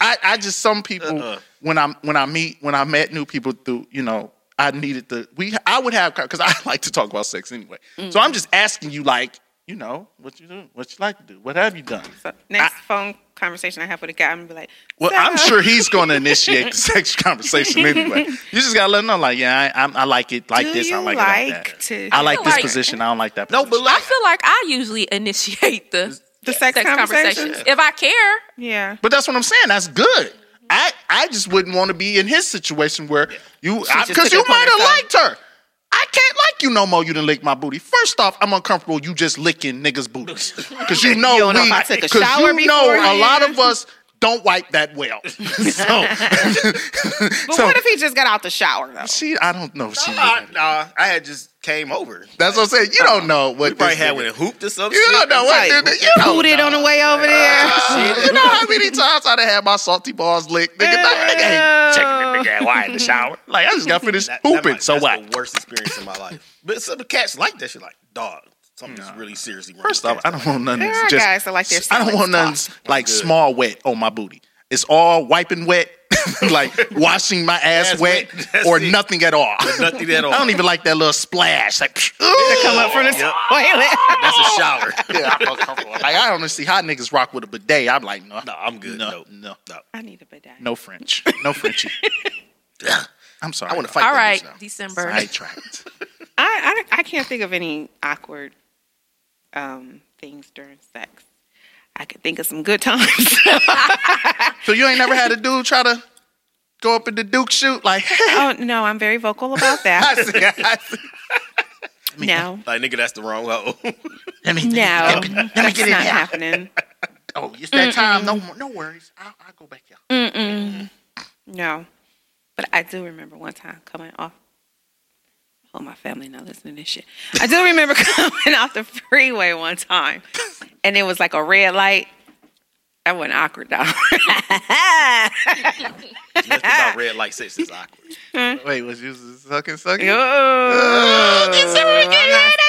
I, I just some people Uh-uh. when I when I meet when I met new people through you know I needed to we I would have because I like to talk about sex anyway. So I'm mm-hmm. just asking you like you know what you do, what you like to do, what have you done? So next phone conversation I have with a guy, I'm gonna be like, Well, "So, I'm sure he's going to initiate the sex conversation anyway. You just gotta let him know, like, yeah, I, I'm- I like it like Do this. I you like, it like like that. to- I like this like- position. I don't like that. Position. No, Position. but I feel like I usually initiate the The sex conversations? if I care. Yeah. But that's what I'm saying. That's good. I I just wouldn't want to be in his situation where you because you might have liked her. I can't like you no more. You didn't lick my booty. First off, I'm uncomfortable. You just licking niggas' booties because you know You we if I took a because shower you know a beforehand. lot of us don't wipe that well. so, But so what if he just got out the shower though? she? I don't know. If she. nah, nah, I had just came over. That's what I'm saying. You don't know what We probably this had nigga- one and hooped or something. You don't know what Like, did you don't Pooted know. on the way over there. Uh, you know how many times I done had my salty balls licked? Nigga, that nigga ain't checking the nigga why in the shower. Like I just got finished That- that hooping. might- so that's what? the worst experience in my life. But some of the cats like that shit. Like, dog, something's really seriously wrong. First off, I don't want nothing. There that's are just, guys that like their I don't want nothing like small wet on my booty. It's all wiping wet. like washing my ass Ass wet, wet, or it. nothing at all. Nothing at all. I don't even like that little splash. Like, Come up from the Yep. toilet. That's a shower. yeah, I feel comfortable. Like I don't see how niggas rock with a bidet. I'm like, no, No, I'm good. No, No. no, no, I need a bidet. no French, no Frenchie. I'm sorry. I want to fight All that now. December. Sidetracked. I, I I can't think of any awkward um, things during sex. I could think of some good times. So you ain't never had a dude try to go up in the Duke shoot like, oh no, I'm very vocal about that. I see, I see. No, Like nigga, that's the wrong hoe. Let me, no, let me, let me that's get in not here. happening. Oh, it's that time. No, no worries. I'll, I'll go back here. Mm-mm. Mm-hmm. No, but I do remember one time coming off. Oh, my family not listening to this shit. I do remember coming off the freeway one time, and it was like a red light. That wasn't awkward though. Nothing about red light sex is awkward. Hmm? Wait, was you sucking, sucking? Oh,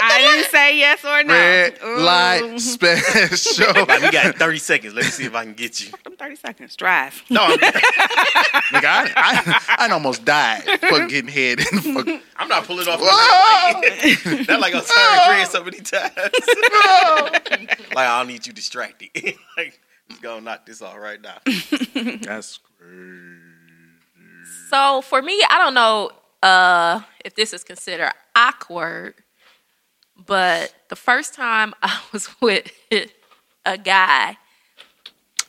I didn't say yes or no. Red Ooh. light special. Like we got 30 seconds. Let me see if I can get you. Them Thirty seconds. Drive. No, I'm, Nigga, I, I, I almost died for getting head in the fuck. I'm not pulling off. Whoa! Not like I'm turning red so many times. like I don't need you distracted. like let's go knock this off right now. That's crazy. So for me, I don't know uh, if this is considered awkward, but the first time I was with a guy,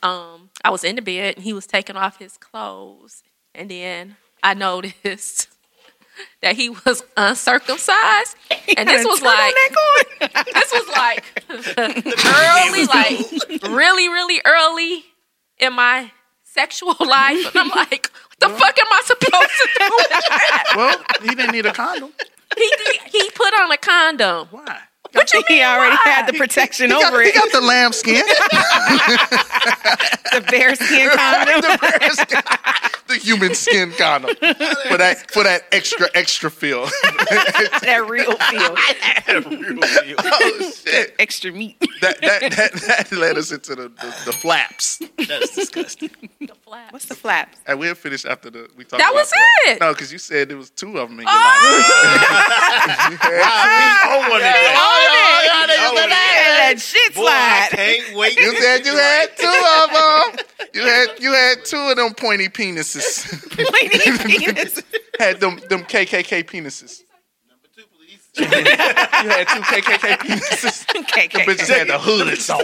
um, I was in the bed and he was taking off his clothes, and then I noticed that he was uncircumcised, and this was like this was like early, like really, really early in my sexual life, and I'm like, what the fuck am I supposed to do with that? Well, he didn't need a condom. He did- he put on a condom. Why? What you mean? He already why? had the protection He got, over he got the lamb skin. the bear skin condom. the, bear skin. the human skin condom for that for that extra extra feel. that real feel. oh shit! Extra meat. That that, that that led us into the, the, the flaps. That's disgusting. The flap. What's the flaps? And we'll finish after the we talked. About. That about was flaps. it. No, because you said there was two of them in your I want it. Oh, yeah, I niggas want said it. that. That shit Boy, I slide. can't wait. You said you had two of them. You had you had two of them pointy penises. penis. had them them KKK penises. Number two, please. you had two KKK penises. Okay, The bitches had the hoods on. So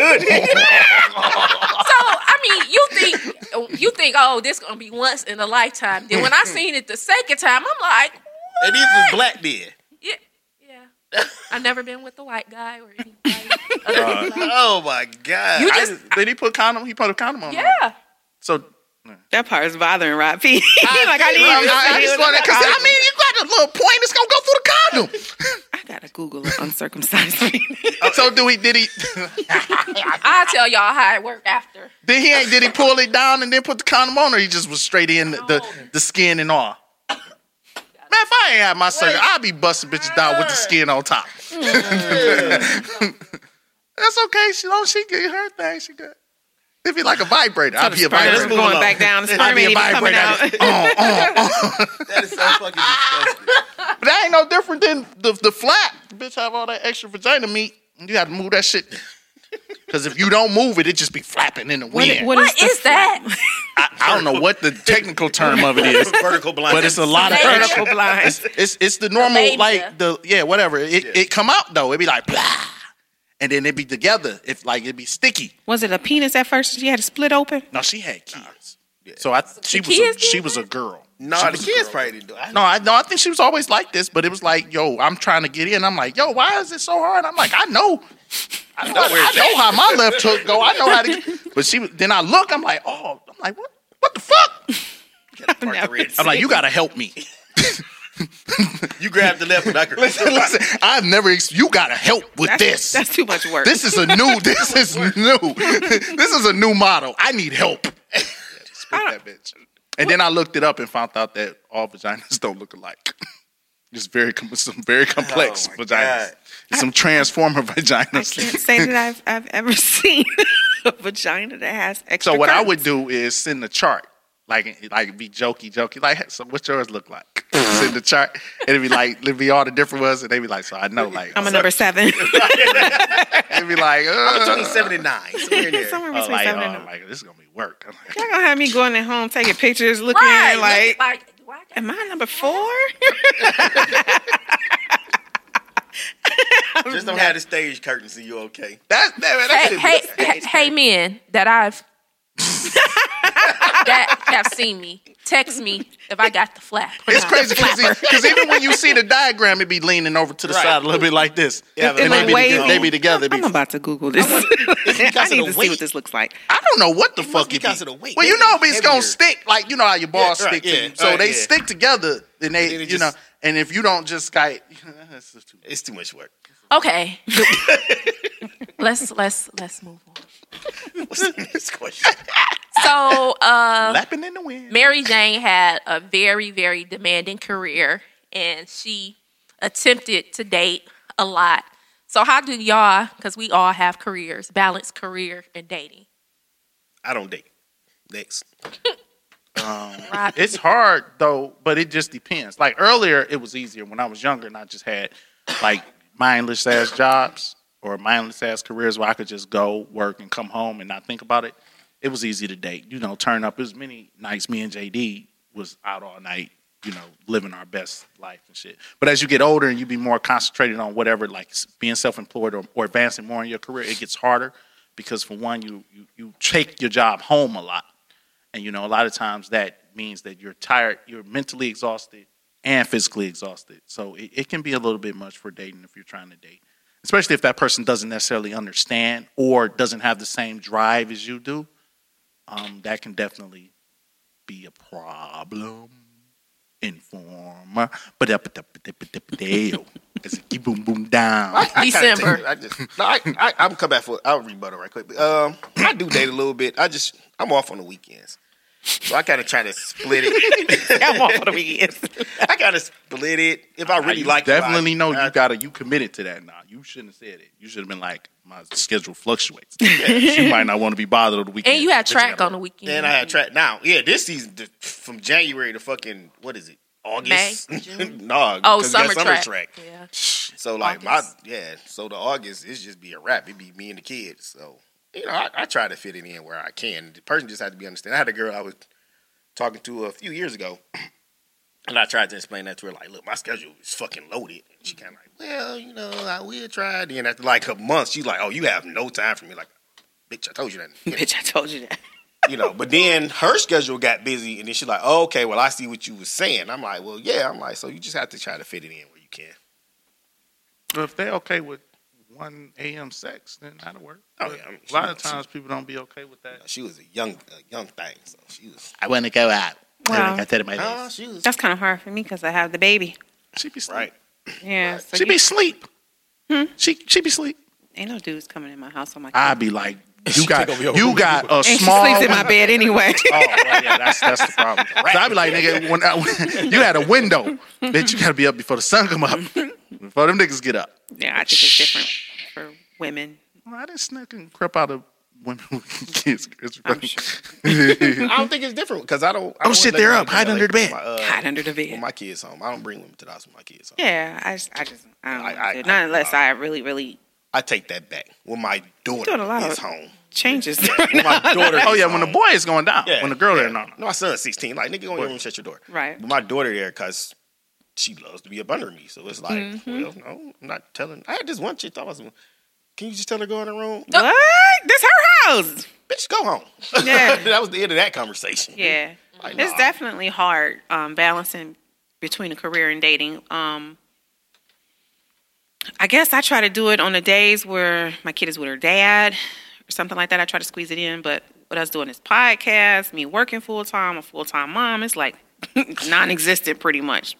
I mean, you think you think, oh, this gonna be once in a lifetime. Then when I seen it the second time, I'm like, what? And these was black then. yeah, yeah. I've never been with a white guy or anybody. other than black. Oh my god. You just just- did he put condom? He put a condom on. right? yeah. So That part is bothering Rob P. Like, I need I, to I, I just what wanted because I mean you got a little point. It's gonna go through the condom. I gotta Google uncircumcised penis. Oh. so do we? Did he? I'll tell y'all how it worked after. Did he? Ain't, did he pull it down and then put the condom on, or he just was straight in the the, the skin and all? Man, if I ain't had my surgery, I'd be busting bitches down with the skin on top. Mm. That's okay. She don't. She get her thing. She good. It'd be like a vibrator. I'd be a Sperm is vibrator. going back down. The I'd sperm be ain't a even coming vibrator. out. Oh, oh, oh. that is so fucking disgusting. But that ain't no different than the the flap. The bitch have all that extra vagina meat. and You got to move that shit. Because if you don't move it, it just be flapping in the wind. what What is that? I, I don't know what the technical term of it is, Vertical blind. but it's a lot of Vertical blind. It's, it's it's the normal labia. like the yeah whatever. It it come out though. It be like blah, and then it'd be together. If like it'd be sticky. Was it a penis at first? She had to split open. No, she had kids. So I she was a, she was a girl. no, She the was a kids girl. probably didn't do it. No, I no, I think she was always like this, but it was like, yo, I'm trying to get in. I'm like, yo, why is it so hard? I'm like, I know, I know, I know how my left hook go. I know how to. Get, but she, then I look, I'm like, oh, I'm like, what, what the fuck? I'm like, you gotta help me. You grabbed the left one. I listen, listen, I've never. Ex- you gotta help with That's, this. That's too much work. this is a new. This is new. this is a new model. I need help. Spit that bitch. And then I looked it up and found out that all vaginas don't look alike. It's very com- some very complex Oh vaginas. God. It's some transformer vaginas. I can't say that I've I've ever seen a vagina that has extra. So what I would do is send a chart like like be jokey, jokey. Like, so what's yours look like? in the chart, and it'd be like it'd be all the different ones, and they'd be like, so I know, like I'm a number seven. it'd be like, I'm uh, between seven and nine. Somewhere in there. Somewhere between like, seven oh, and nine. like this is gonna be work. I'm like, Y'all gonna have me going at home taking pictures, looking Right. like, look like, do I got- am I number four? Just don't have the stage curtains, so you okay. that, that, that hey, hey, hey, hey, men that I've that have seen me, text me if I got the flap. It's not. crazy because even when you see the diagram, it be leaning over to the Right. side a little bit like this. Yeah, and but they like be, together, they be together. It be- I'm about to Google this. I because need to the see what this looks like. I don't know what the It fuck must be it be. of the weight. Well, you Maybe know, it's gonna stick. Like you know how your balls Yeah, right, stick to yeah, you. So right, they yeah. stick together, and they, And it you know, and if you don't just guy, that's just too. It's too much work. Okay. let's let's let's move on. What's the next question? So, uh, Lapping in the wind. Mary Jane had a very, very demanding career and she attempted to date a lot. So, how do y'all, because we all have careers, balance career and dating? I don't date. Next. Rob? It's hard though, but it just depends. Like earlier, it was easier when I was younger, and I just had like mindless ass jobs or mindless ass careers where I could just go work and come home and not think about it. It was easy to date. You know, turn up. Was many nights me and JD was out all night. You know, living our best life and shit. But as you get older and you be more concentrated on whatever, like being self-employed or, or advancing more in your career, it gets harder because for one, you you you take your job home a lot. And you know, a lot of times that means that you're tired, you're mentally exhausted and physically exhausted. So it, it can be a little bit much for dating if you're trying to date. Especially if that person doesn't necessarily understand or doesn't have the same drive as you do. Um, that can definitely be a problem. Informer. But up as it keep boom boom down. I kinda December. I just, no, I, I, I'm come back for. I'll rebuttal right quick. But, um, I do date a little bit. I just, I'm off on the weekends, so I kind of try to split it. I'm off for the weekends. I gotta split it if I really you like. definitely you, know I- you gotta you committed to that now. You shouldn't have said it. You should have been like, my schedule fluctuates. you might not want to be bothered on the weekend. And you had track on the weekend. And I had track now. Yeah, this season from January to fucking what is it? August. May, June? no, Oh, 'cause we got summer track. Yeah. So like August. my yeah, so the August it's just be a wrap. It be me and the kids. So you know, I, I try to fit it in where I can. The person just had to be understanding. I had a girl I was talking to a few years ago, and I tried to explain that to her. Like, look, my schedule is fucking loaded. And she kind of like, well, you know, I will try. Then after like a month, she's like, oh, you have no time for me. Like, bitch, I told you that. Bitch, I told you that. you know. But then her schedule got busy, and then she's like, oh, "Okay, well, I see what you was saying." I'm like, "Well, yeah." I'm like, "So you just have to try to fit it in where you can." But if they're okay with 1 a.m. sex, then that'll work. Oh, yeah, I mean, a lot she- of times people don't be okay with that. She was a young, a young thing, so she was. I want to go out. Wow. I tell my Oh, she was That's kind of hard for me because I have the baby. She be sleep. right. Yeah. So She you- be sleep. Hmm? She she be sleep. ain't no dudes coming in my house on my I be like, you got take over your you room. got a And she small. sleeps in my bed anyway. Oh, well, yeah, that's that's the problem. So I be like, nigga, when, I, when you had a window, bitch, you gotta be up before the sun come up, before them niggas get up. yeah, I think it's different for women. Well, I didn't and creep out of women with kids. It's I'm sure. I don't think it's different because I don't. I Oh, don't shit, let they're up. Hide under LA the bed. My, uh, Hide under the With bed. my kids home. I don't bring women to the house with my kids home. Yeah, I just, I just, I don't I- I- dude. I- Not unless I really, really I take that back. When my daughter doing a lot is of- home. changes. When my daughter. Oh is yeah, when the boy is going down, Yeah, when the girl yeah. there, no, no. No, my son's 16. Like, nigga, go in your room, shut your door. Right. But my daughter there, because she loves to be up under me. So it's like, Mm-hmm. well, no, I'm not telling. I had this one chick thought I was, can you just tell her to go in the room? what? This her house. Bitch, go home. Yeah. that was the end of that conversation. Yeah, Like, it's nah. definitely hard um, balancing between a career and dating. Um, I guess I try to do it on the days where my kid is with her dad or something like that. I try to squeeze it in, but what I was doing this podcast, me working full time, a full time mom, it's like non-existent pretty much.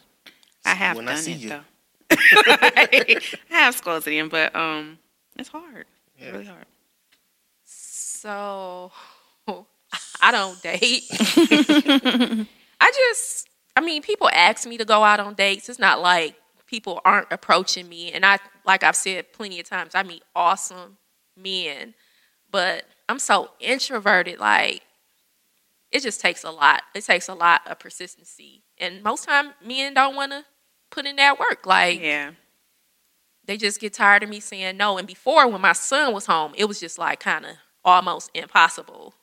I have When I done see it you. though. I have squeezed it in, but um, it's hard. It's really hard. So I don't date. I just, I mean, people ask me to go out on dates. It's not like people aren't approaching me. And I, like I've said plenty of times, I meet awesome men, but I'm so introverted. Like, it just takes a lot. It takes a lot of persistency, and most time men don't want to put in that work. Like Yeah. they just get tired of me saying no. And before, when my son was home, it was just like kind of almost impossible.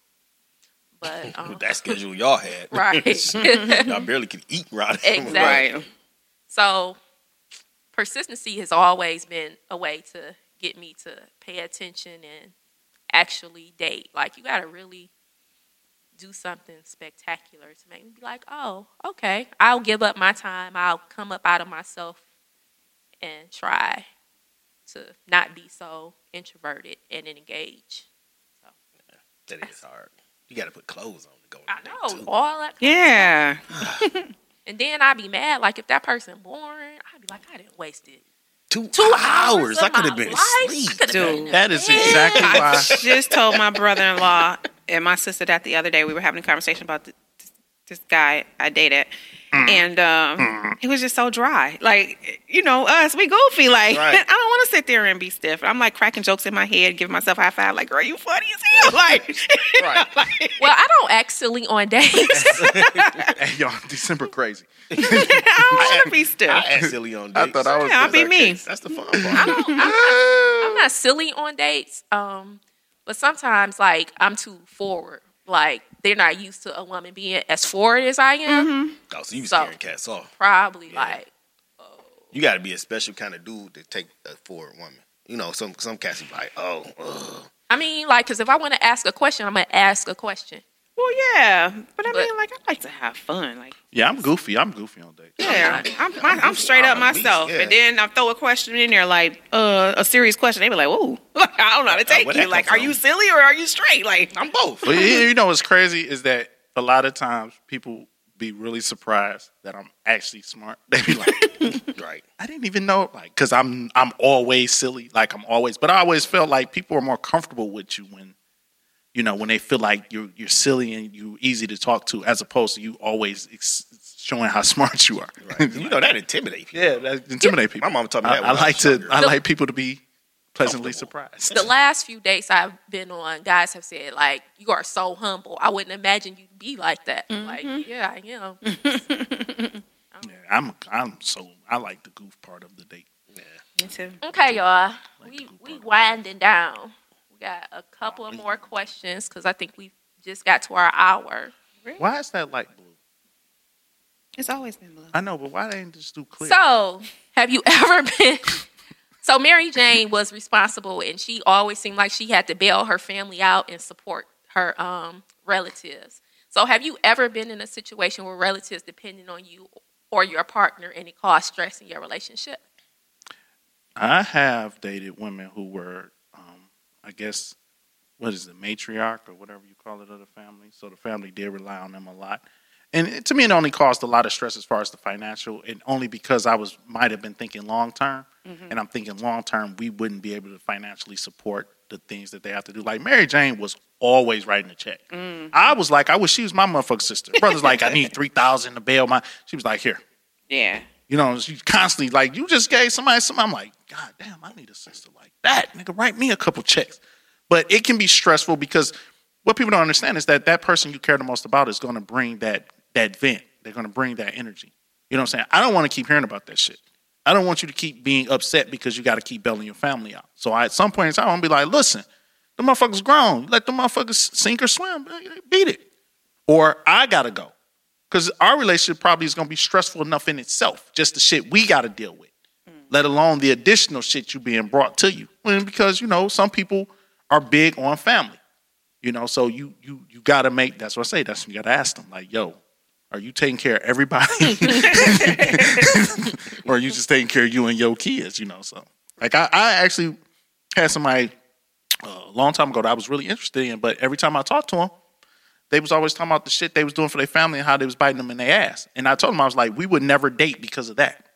But um, that schedule y'all had. right, y'all barely could eat right. Exactly. Right. so persistency has always been a way to get me to pay attention and actually date. Like you got to really do something spectacular to make me be like, oh, okay, I'll give up my time. I'll come up out of myself and try to not be so introverted and engage. That is hard. You got to put clothes on to go. on I a know too. all that. Yeah. And then I'd be mad, like if that person boring, I'd be like, I didn't waste it. Two, Two hours. I of could have been asleep. I coulda been Dude. That is bed. exactly I just told my brother-in-law and my sister that the other day we were having a conversation about this, this guy I dated, Mm. and um, he was just so dry. Like you know, us we goofy. Like Right. I don't want to sit there and be stiff. I'm like cracking jokes in my head, giving myself high five. Like, girl, you funny as hell. Like, Right. like, Well, I don't act silly on dates. Hey, y'all, December crazy. I don't want to be stiff. I act silly on I dates. thought I was. Yeah, I'll be me. That's the fun I part. don't, I'm, not, I'm not silly on dates. Um, but sometimes like I'm too forward. Like they're not used to a woman being as forward as I am. Mm-hmm. Oh, so you So- scaring cats off. Probably Yeah. like Oh. You got to be a special kind of dude to take a forward woman. You know, some some cats be like, oh, ugh. I mean, like, because if I want to ask a question, I'm gonna ask a question. Well, yeah, but I But- mean, like, I like to have fun. Like, Yeah, I'm goofy. I'm goofy on dates. yeah, I'm, I'm, I'm straight up At least, myself, yeah. and then I throw a question in there, like uh, a serious question. They be like, "Whoa, I don't know how to take where'd you. that Like, come are you silly or are you straight? Like, I'm both. But you you know what's crazy is that a lot of times people be really surprised that I'm actually smart. They be like, right. I didn't even know, like, because I'm I'm always silly, like I'm always. But I always felt like people are more comfortable with you when, you know, when they feel like you're you're silly and you're easy to talk to, as opposed to you always ex- showing how smart you are. Right. you know that intimidate people. yeah, that intimidate people. My mom taught me I, that. I when like was to. I like people to be pleasantly surprised. The last few dates I've been on, guys have said like, "You are so humble. I wouldn't imagine you'd be like that." Like, mm-hmm. yeah, I am. Yeah, I'm I'm so I like the goof part of the date. Yeah. Me too. Okay, y'all. Like We we winding down. We got a couple of more questions because I think we just got to our hour. Why is that light blue? It's always been blue. I know, but why they ain't just do clear? So, have you ever been? So, Mary Jane was responsible, and she always seemed like she had to bail her family out and support her um, relatives. So, have you ever been in a situation where relatives depended on you or your partner, and it caused stress in your relationship? I have dated women who were, I guess, what is it, matriarch or whatever you call it of the family. So the family did rely on them a lot, and it, to me, it only caused a lot of stress as far as the financial, and only because I was might have been thinking long term, mm-hmm. and I'm thinking long term, we wouldn't be able to financially support the things that they have to do. Like Mary Jane was always writing a check. Mm-hmm. I was like, I wish she was my motherfucking sister. Brother's like, I need three thousand to bail my. She was like, here. Yeah. You know, she's constantly like, you just gave somebody something. I'm like, God damn, I need a sister like that. Nigga, write me a couple checks. But it can be stressful because what people don't understand is that that person you care the most about is going to bring that that vent. They're going to bring that energy. You know what I'm saying? I don't want to keep hearing about that shit. I don't want you to keep being upset because you got to keep bailing your family out. So I, at some point in time, I'm gonna be like, listen, the motherfucker's grown. Let the motherfuckers sink or swim. Beat it. Or I gotta go. Because our relationship probably is going to be stressful enough in itself, just the shit we got to deal with, let alone the additional shit you being brought to you. And because, you know, some people are big on family, you know, so you you you got to make, that's what I say, that's what you got to ask them, like, yo, are you taking care of everybody? or are you just taking care of you and your kids, you know? So, like, I, I actually had somebody uh, a long time ago that I was really interested in, but every time I talked to them, they was always talking about the shit they was doing for their family and how they was biting them in their ass. And I told them I was like, we would never date because of that.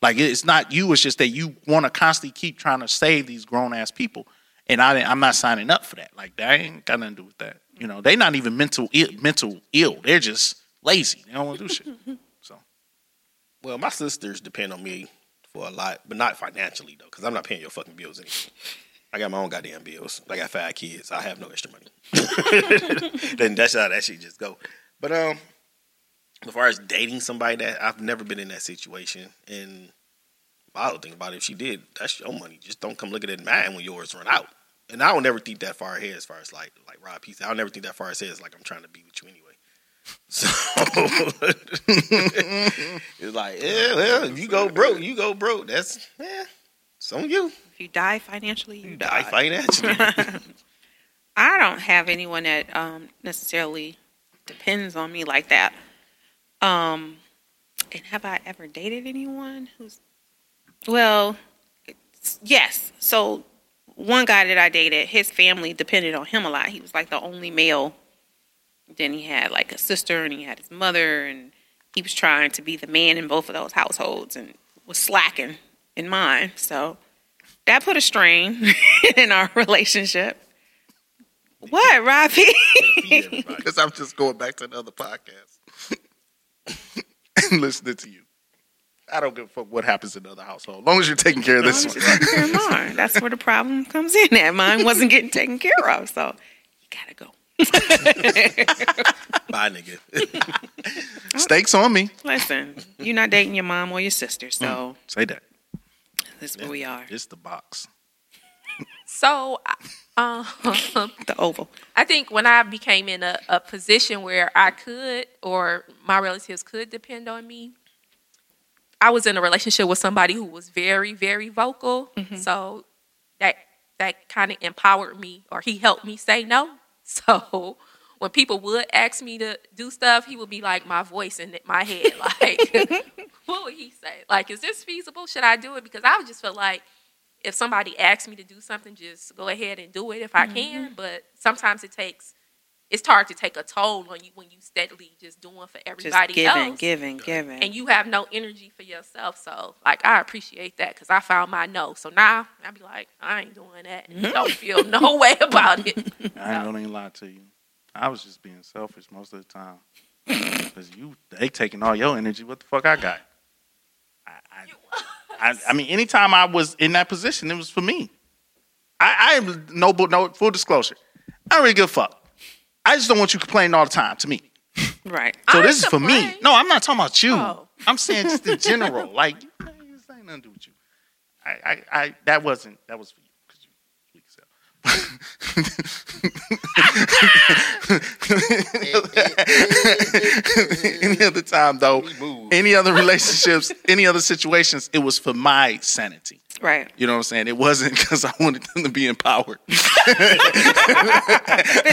Like it's not you, it's just that you want to constantly keep trying to save these grown ass people. And I didn't, I'm not signing up for that. Like that ain't got nothing to do with that. You know, they not even mental Ill, mental ill. They're just lazy. They don't want to do shit. So Well, my sisters depend on me for a lot, but not financially though, because I'm not paying your fucking bills anymore. I got my own goddamn bills. I got five kids. I have no extra money. then that's how that shit just go. But um, as far as dating somebody that I've never been in that situation, and I don't think about it. If she did, that's your money. Just don't come looking at mine when yours run out. And I don't ever think that far ahead as far as like like Rob P. said. I'll never think that far ahead as like I'm trying to be with you anyway. So it's like, yeah, well, if you go broke, you go broke. That's yeah, it's on you. If you die financially, you, You die financially. I don't have anyone that um, necessarily depends on me like that. Um, and have I ever dated anyone who's well? Yes. So one guy that I dated, his family depended on him a lot. He was like the only male. Then he had like a sister, and he had his mother, and he was trying to be the man in both of those households, and was slacking in mine. So that put a strain in our relationship. What, Robbie? Because I'm just going back to another podcast and listening to you. I don't give a fuck what happens in the other household. As long as you're taking care of this one. long as you're taking care of mine. That's where the problem comes in at. Mine wasn't getting taken care of, so you gotta go. Bye, nigga. Stakes on me. Listen, you're not dating your mom or your sister, so mm, Say that. This is where we are. It's the box. So, um, The oval. I think when I became in a, a position where I could or my relatives could depend on me, I was in a relationship with somebody who was very, very vocal. So that that kind of empowered me, or he helped me say no. So when people would ask me to do stuff, he would be like my voice in my head, like, what would he say? Like, is this feasible? Should I do it? Because I would just feel like if somebody asks me to do something, just go ahead and do it if I can. Mm-hmm. But sometimes it takes it's hard to take a toll on you when you steadily just doing for everybody Just everybody giving, else, giving, giving. and you have no energy for yourself. So like I appreciate that because I found my no. So now I be like, I ain't doing that. And mm-hmm. don't feel no way about it. I ain't gonna even lie to you. I was just being selfish most of the time. Because you, they taking all your energy. What the fuck I got? I, I, I, I mean, anytime I was in that position, it was for me. I, I am no, no full disclosure. I don't really give a fuck. I just don't want you complaining all the time to me. right. So I this is for me. No, I'm not talking about you. Oh. I'm saying just in general. like, this ain't nothing to do with you. I, I, I that wasn't that was for you because you weak self. any other time though, any other relationships, any other situations, it was for my sanity. Right. You know what I'm saying? It wasn't because I wanted them to be empowered. Bitch,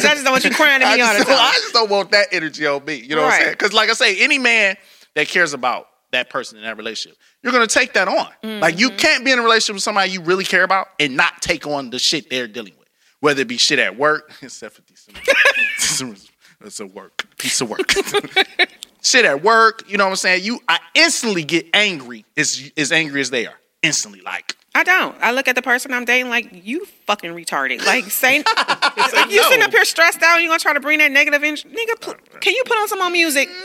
I just don't want you crying to I me all the just, don't, I just don't want that energy on me. You know what I'm saying? Because, like I say, any man that cares about that person in that relationship, you're going to take that on. Like, Mm-hmm. you can't be in a relationship with somebody you really care about and not take on the shit they're dealing with, whether it be shit at work, except for December. It's a work, piece of work. shit at work, you know what I'm saying? You, I instantly get angry, as, as angry as they are. Instantly, like, I don't. I look at the person I'm dating like you fucking retarded. Like saying like, you sitting up here stressed out. and You gonna try to bring that negative in? Nigga, put, can you put on some more music?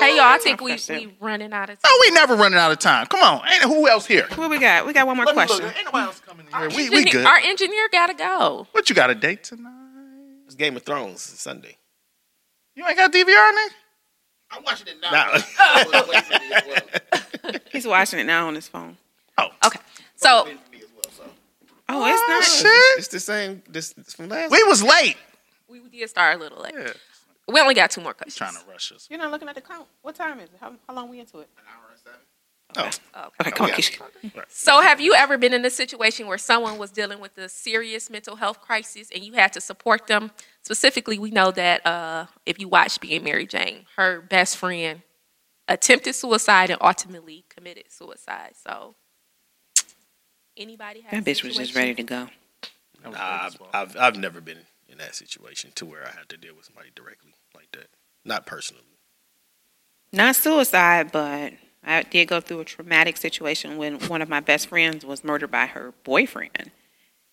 Hey y'all, I think we we running out of oh, time. No, we never running out of time. Come on. Ain't who else here? what we got? We got one more Let question. Ain't nobody else coming here. We, we Engineer- good. Our engineer gotta go. What you got a date tonight? It's Game of Thrones Sunday. You ain't got DVR in I'm watching it now. Nah. I was waiting for me as well. He's watching it now on his phone. Oh, Okay, so Waiting for me as well, so. Oh, it's not. shit. It's the same. This it's from last. We was late. we did start a little late. Yeah. We only got two more questions. Trying to rush us. You're not looking at the count. What time is it? How, how long we into it? An hour and seven. Oh, Okay, come on, yeah. Keisha. So, have you ever been in a situation where someone was dealing with a serious mental health crisis and you had to support them? Specifically, we know that uh, if you watch Being Mary Jane, her best friend attempted suicide and ultimately committed suicide. So, anybody have That bitch was just ready to go. That Nah, I've. I've I've never been in that situation to where I had to deal with somebody directly like that. Not personally. Not suicide, but I did go through a traumatic situation when one of my best friends was murdered by her boyfriend.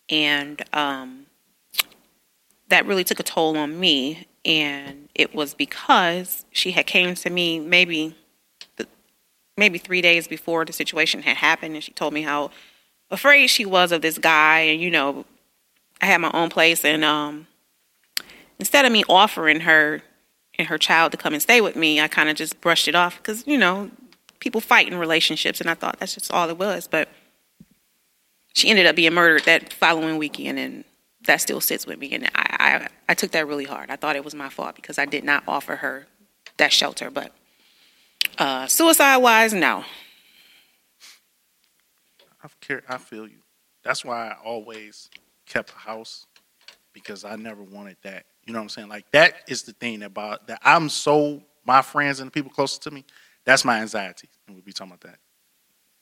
And um, that really took a toll on me. And it was because she had came to me maybe the, maybe three days before the situation had happened. And she told me how afraid she was of this guy. And, you know, I had my own place. And um, instead of me offering her and her child to come and stay with me, I kind of just brushed it off because you know people fight in relationships, and I thought that's just all it was. But she ended up being murdered that following weekend, and that still sits with me. And I, I, I took that really hard. I thought it was my fault because I did not offer her that shelter. But uh, suicide wise, no. I care. I feel you. That's why I always kept a house because I never wanted that. You know what I'm saying? Like that is the thing about that. I'm so my friends and the people closest to me. That's my anxiety, and we'll be talking about that.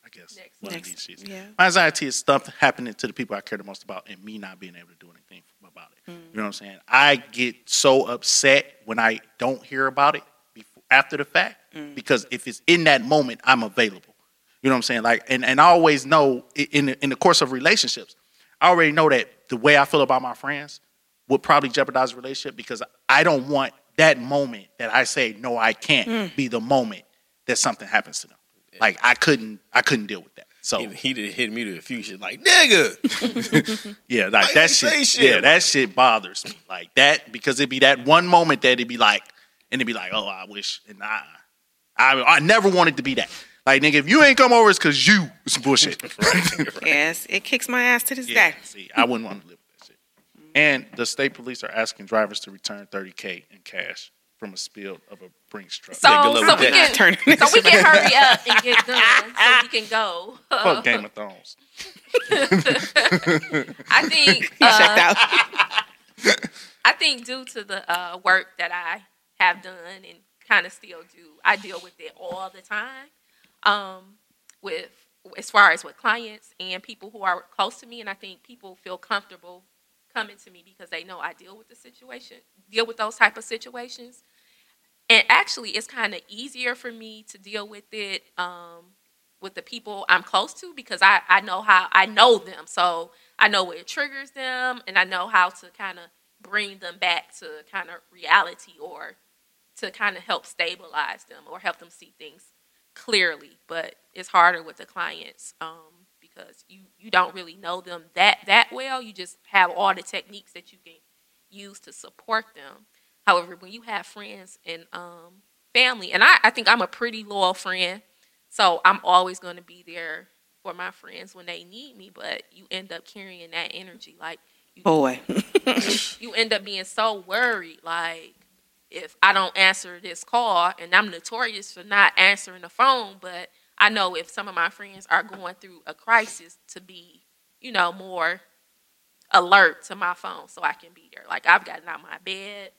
I guess Next. one Next, of these shits. yeah. My anxiety is stuff happening to the people I care the most about, and me not being able to do anything about it. Mm. You know what I'm saying? I get so upset when I don't hear about it before, after the fact mm. because if it's in that moment, I'm available. You know what I'm saying? Like, and, and I always know in the, in the course of relationships, I already know that the way I feel about my friends would probably jeopardize a relationship because I don't want that moment that I say no, I can't mm. be the moment that something happens to them. Like I couldn't, I couldn't deal with that. So He, he did hit me to a few shit like nigga. yeah, like Why that shit, say shit? Yeah, that shit bothers me. Like that because it'd be that one moment that it'd be like, and it'd be like, oh, I wish, and I, I, I never wanted to be that. Like nigga, if you ain't come over, it's because you some bullshit. right? Yes, it kicks my ass to this Yeah. day. See, I wouldn't want to live with that shit. And the state police are asking drivers to return 30k in cash from a spill of a Brinks truck. So, Yeah, good luck so with we that. can, Turning so we can hurry up and get done, so we can go. Fuck Game of Thrones. I think Checked uh, out. I think due to the uh, work that I have done and kind of still do, I deal with it all the time. Um, with as far as with clients and people who are close to me, and I think people feel comfortable coming to me because they know I deal with the situation, deal with those type of situations. And actually, it's kind of easier for me to deal with it um, with the people I'm close to because I, I know how I know them. So I know what it triggers them, and I know how to kind of bring them back to kind of reality or to kind of help stabilize them or help them see things clearly. But it's harder with the clients um, because you you don't really know them that that well. You just have all the techniques that you can use to support them. However, when you have friends and um, family, and I, I think I'm a pretty loyal friend, so I'm always going to be there for my friends when they need me. But you end up carrying that energy, like you, Boy. you end up being so worried, like if I don't answer this call, and I'm notorious for not answering the phone, but I know if some of my friends are going through a crisis, to be, you know, more alert to my phone so I can be there. Like I've gotten out of my bed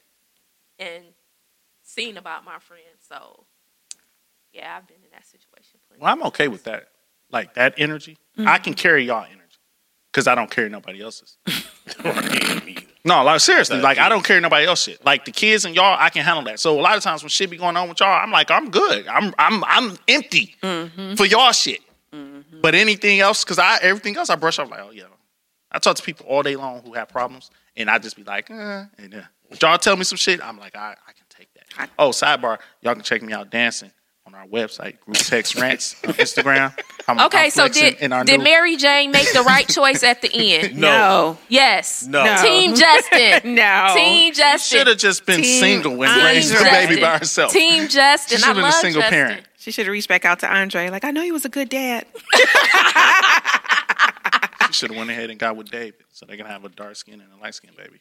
and seen about my friends. So yeah, I've been in that situation. Plenty Well, I'm okay with that. Like that energy, I mm-hmm. can carry y'all energy because I don't carry nobody else's. No, like seriously, Not like I don't carry nobody else shit. Like the kids and y'all, I can handle that. So a lot of times when shit be going on with y'all, I'm like, I'm good. I'm I'm I'm empty for y'all shit. But anything else, because I everything else I brush off like, oh yeah. I talk to people all day long who have problems, and I just be like, eh, and uh, y'all tell me some shit, I'm like, I, I can take that. Oh, sidebar, y'all can check me out dancing on our website, Group Text Rants on Instagram. I'm, Okay, I'm so did did new- Mary Jane make the right choice at the end? No. Yes. No. No. Team Justin. No. Team Justin. should have just been Team single and Team raised the baby by herself. Team Justin. She should have been a single Justin. parent. She should have reached back out to Andre. Like, I know he was a good dad. She should have went ahead and got with David so they can have a dark skin and a light skin baby.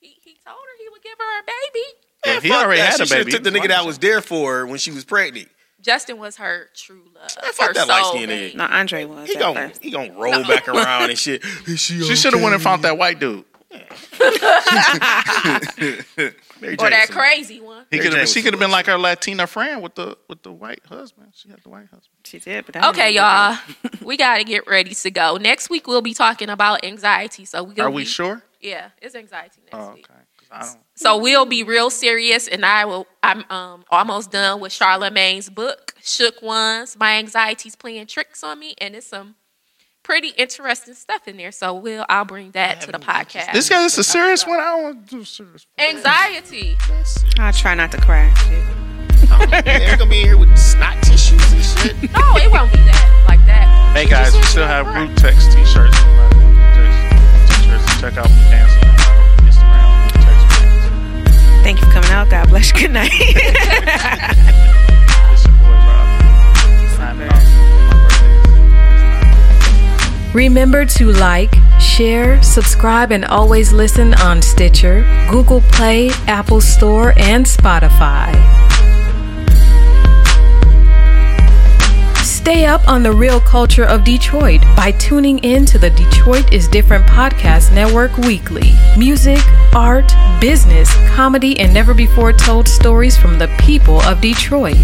He, he told her he would give her a baby. Well, he already that. had She a should've baby. Took the nigga that was there for her when she was pregnant. Justin was her true love. fuck her that light-skinned soulmate. nigga. No, Andre was. He at gonna first. he gonna roll back around and shit. Is she She should have went and found that white dude. Mary Or that Jameson. crazy one. He could have. She could have been like her Latina friend with the with the white husband. She had the white husband. She did, but that Okay, y'all. we got to get ready to go. Next week we'll be talking about anxiety. So we Are we sure? Yeah, it's anxiety next Oh, week. okay. 'Cause I don't. So we'll be real serious, and I will. I'm um almost done with Charlamagne's book, Shook Ones. My anxiety's playing tricks on me, and it's some pretty interesting stuff in there. So we'll I'll bring that to the podcast. This guy is a serious one. I don't want to do serious. anxiety. I try not to cry. They're gonna be in here with snot tissues and shit. No, it won't be that like that. Hey guys, we still have Group Text t-shirts. T-shirts. Check out me dancing Thank you for coming out. God bless you. Good night. Remember to like, share, subscribe, and always listen on Stitcher, Google Play, Apple Store, and Spotify. Stay up on the real culture of Detroit by tuning in to the Detroit is Different podcast network weekly. Music, art, business, comedy, and never before told stories from the people of Detroit.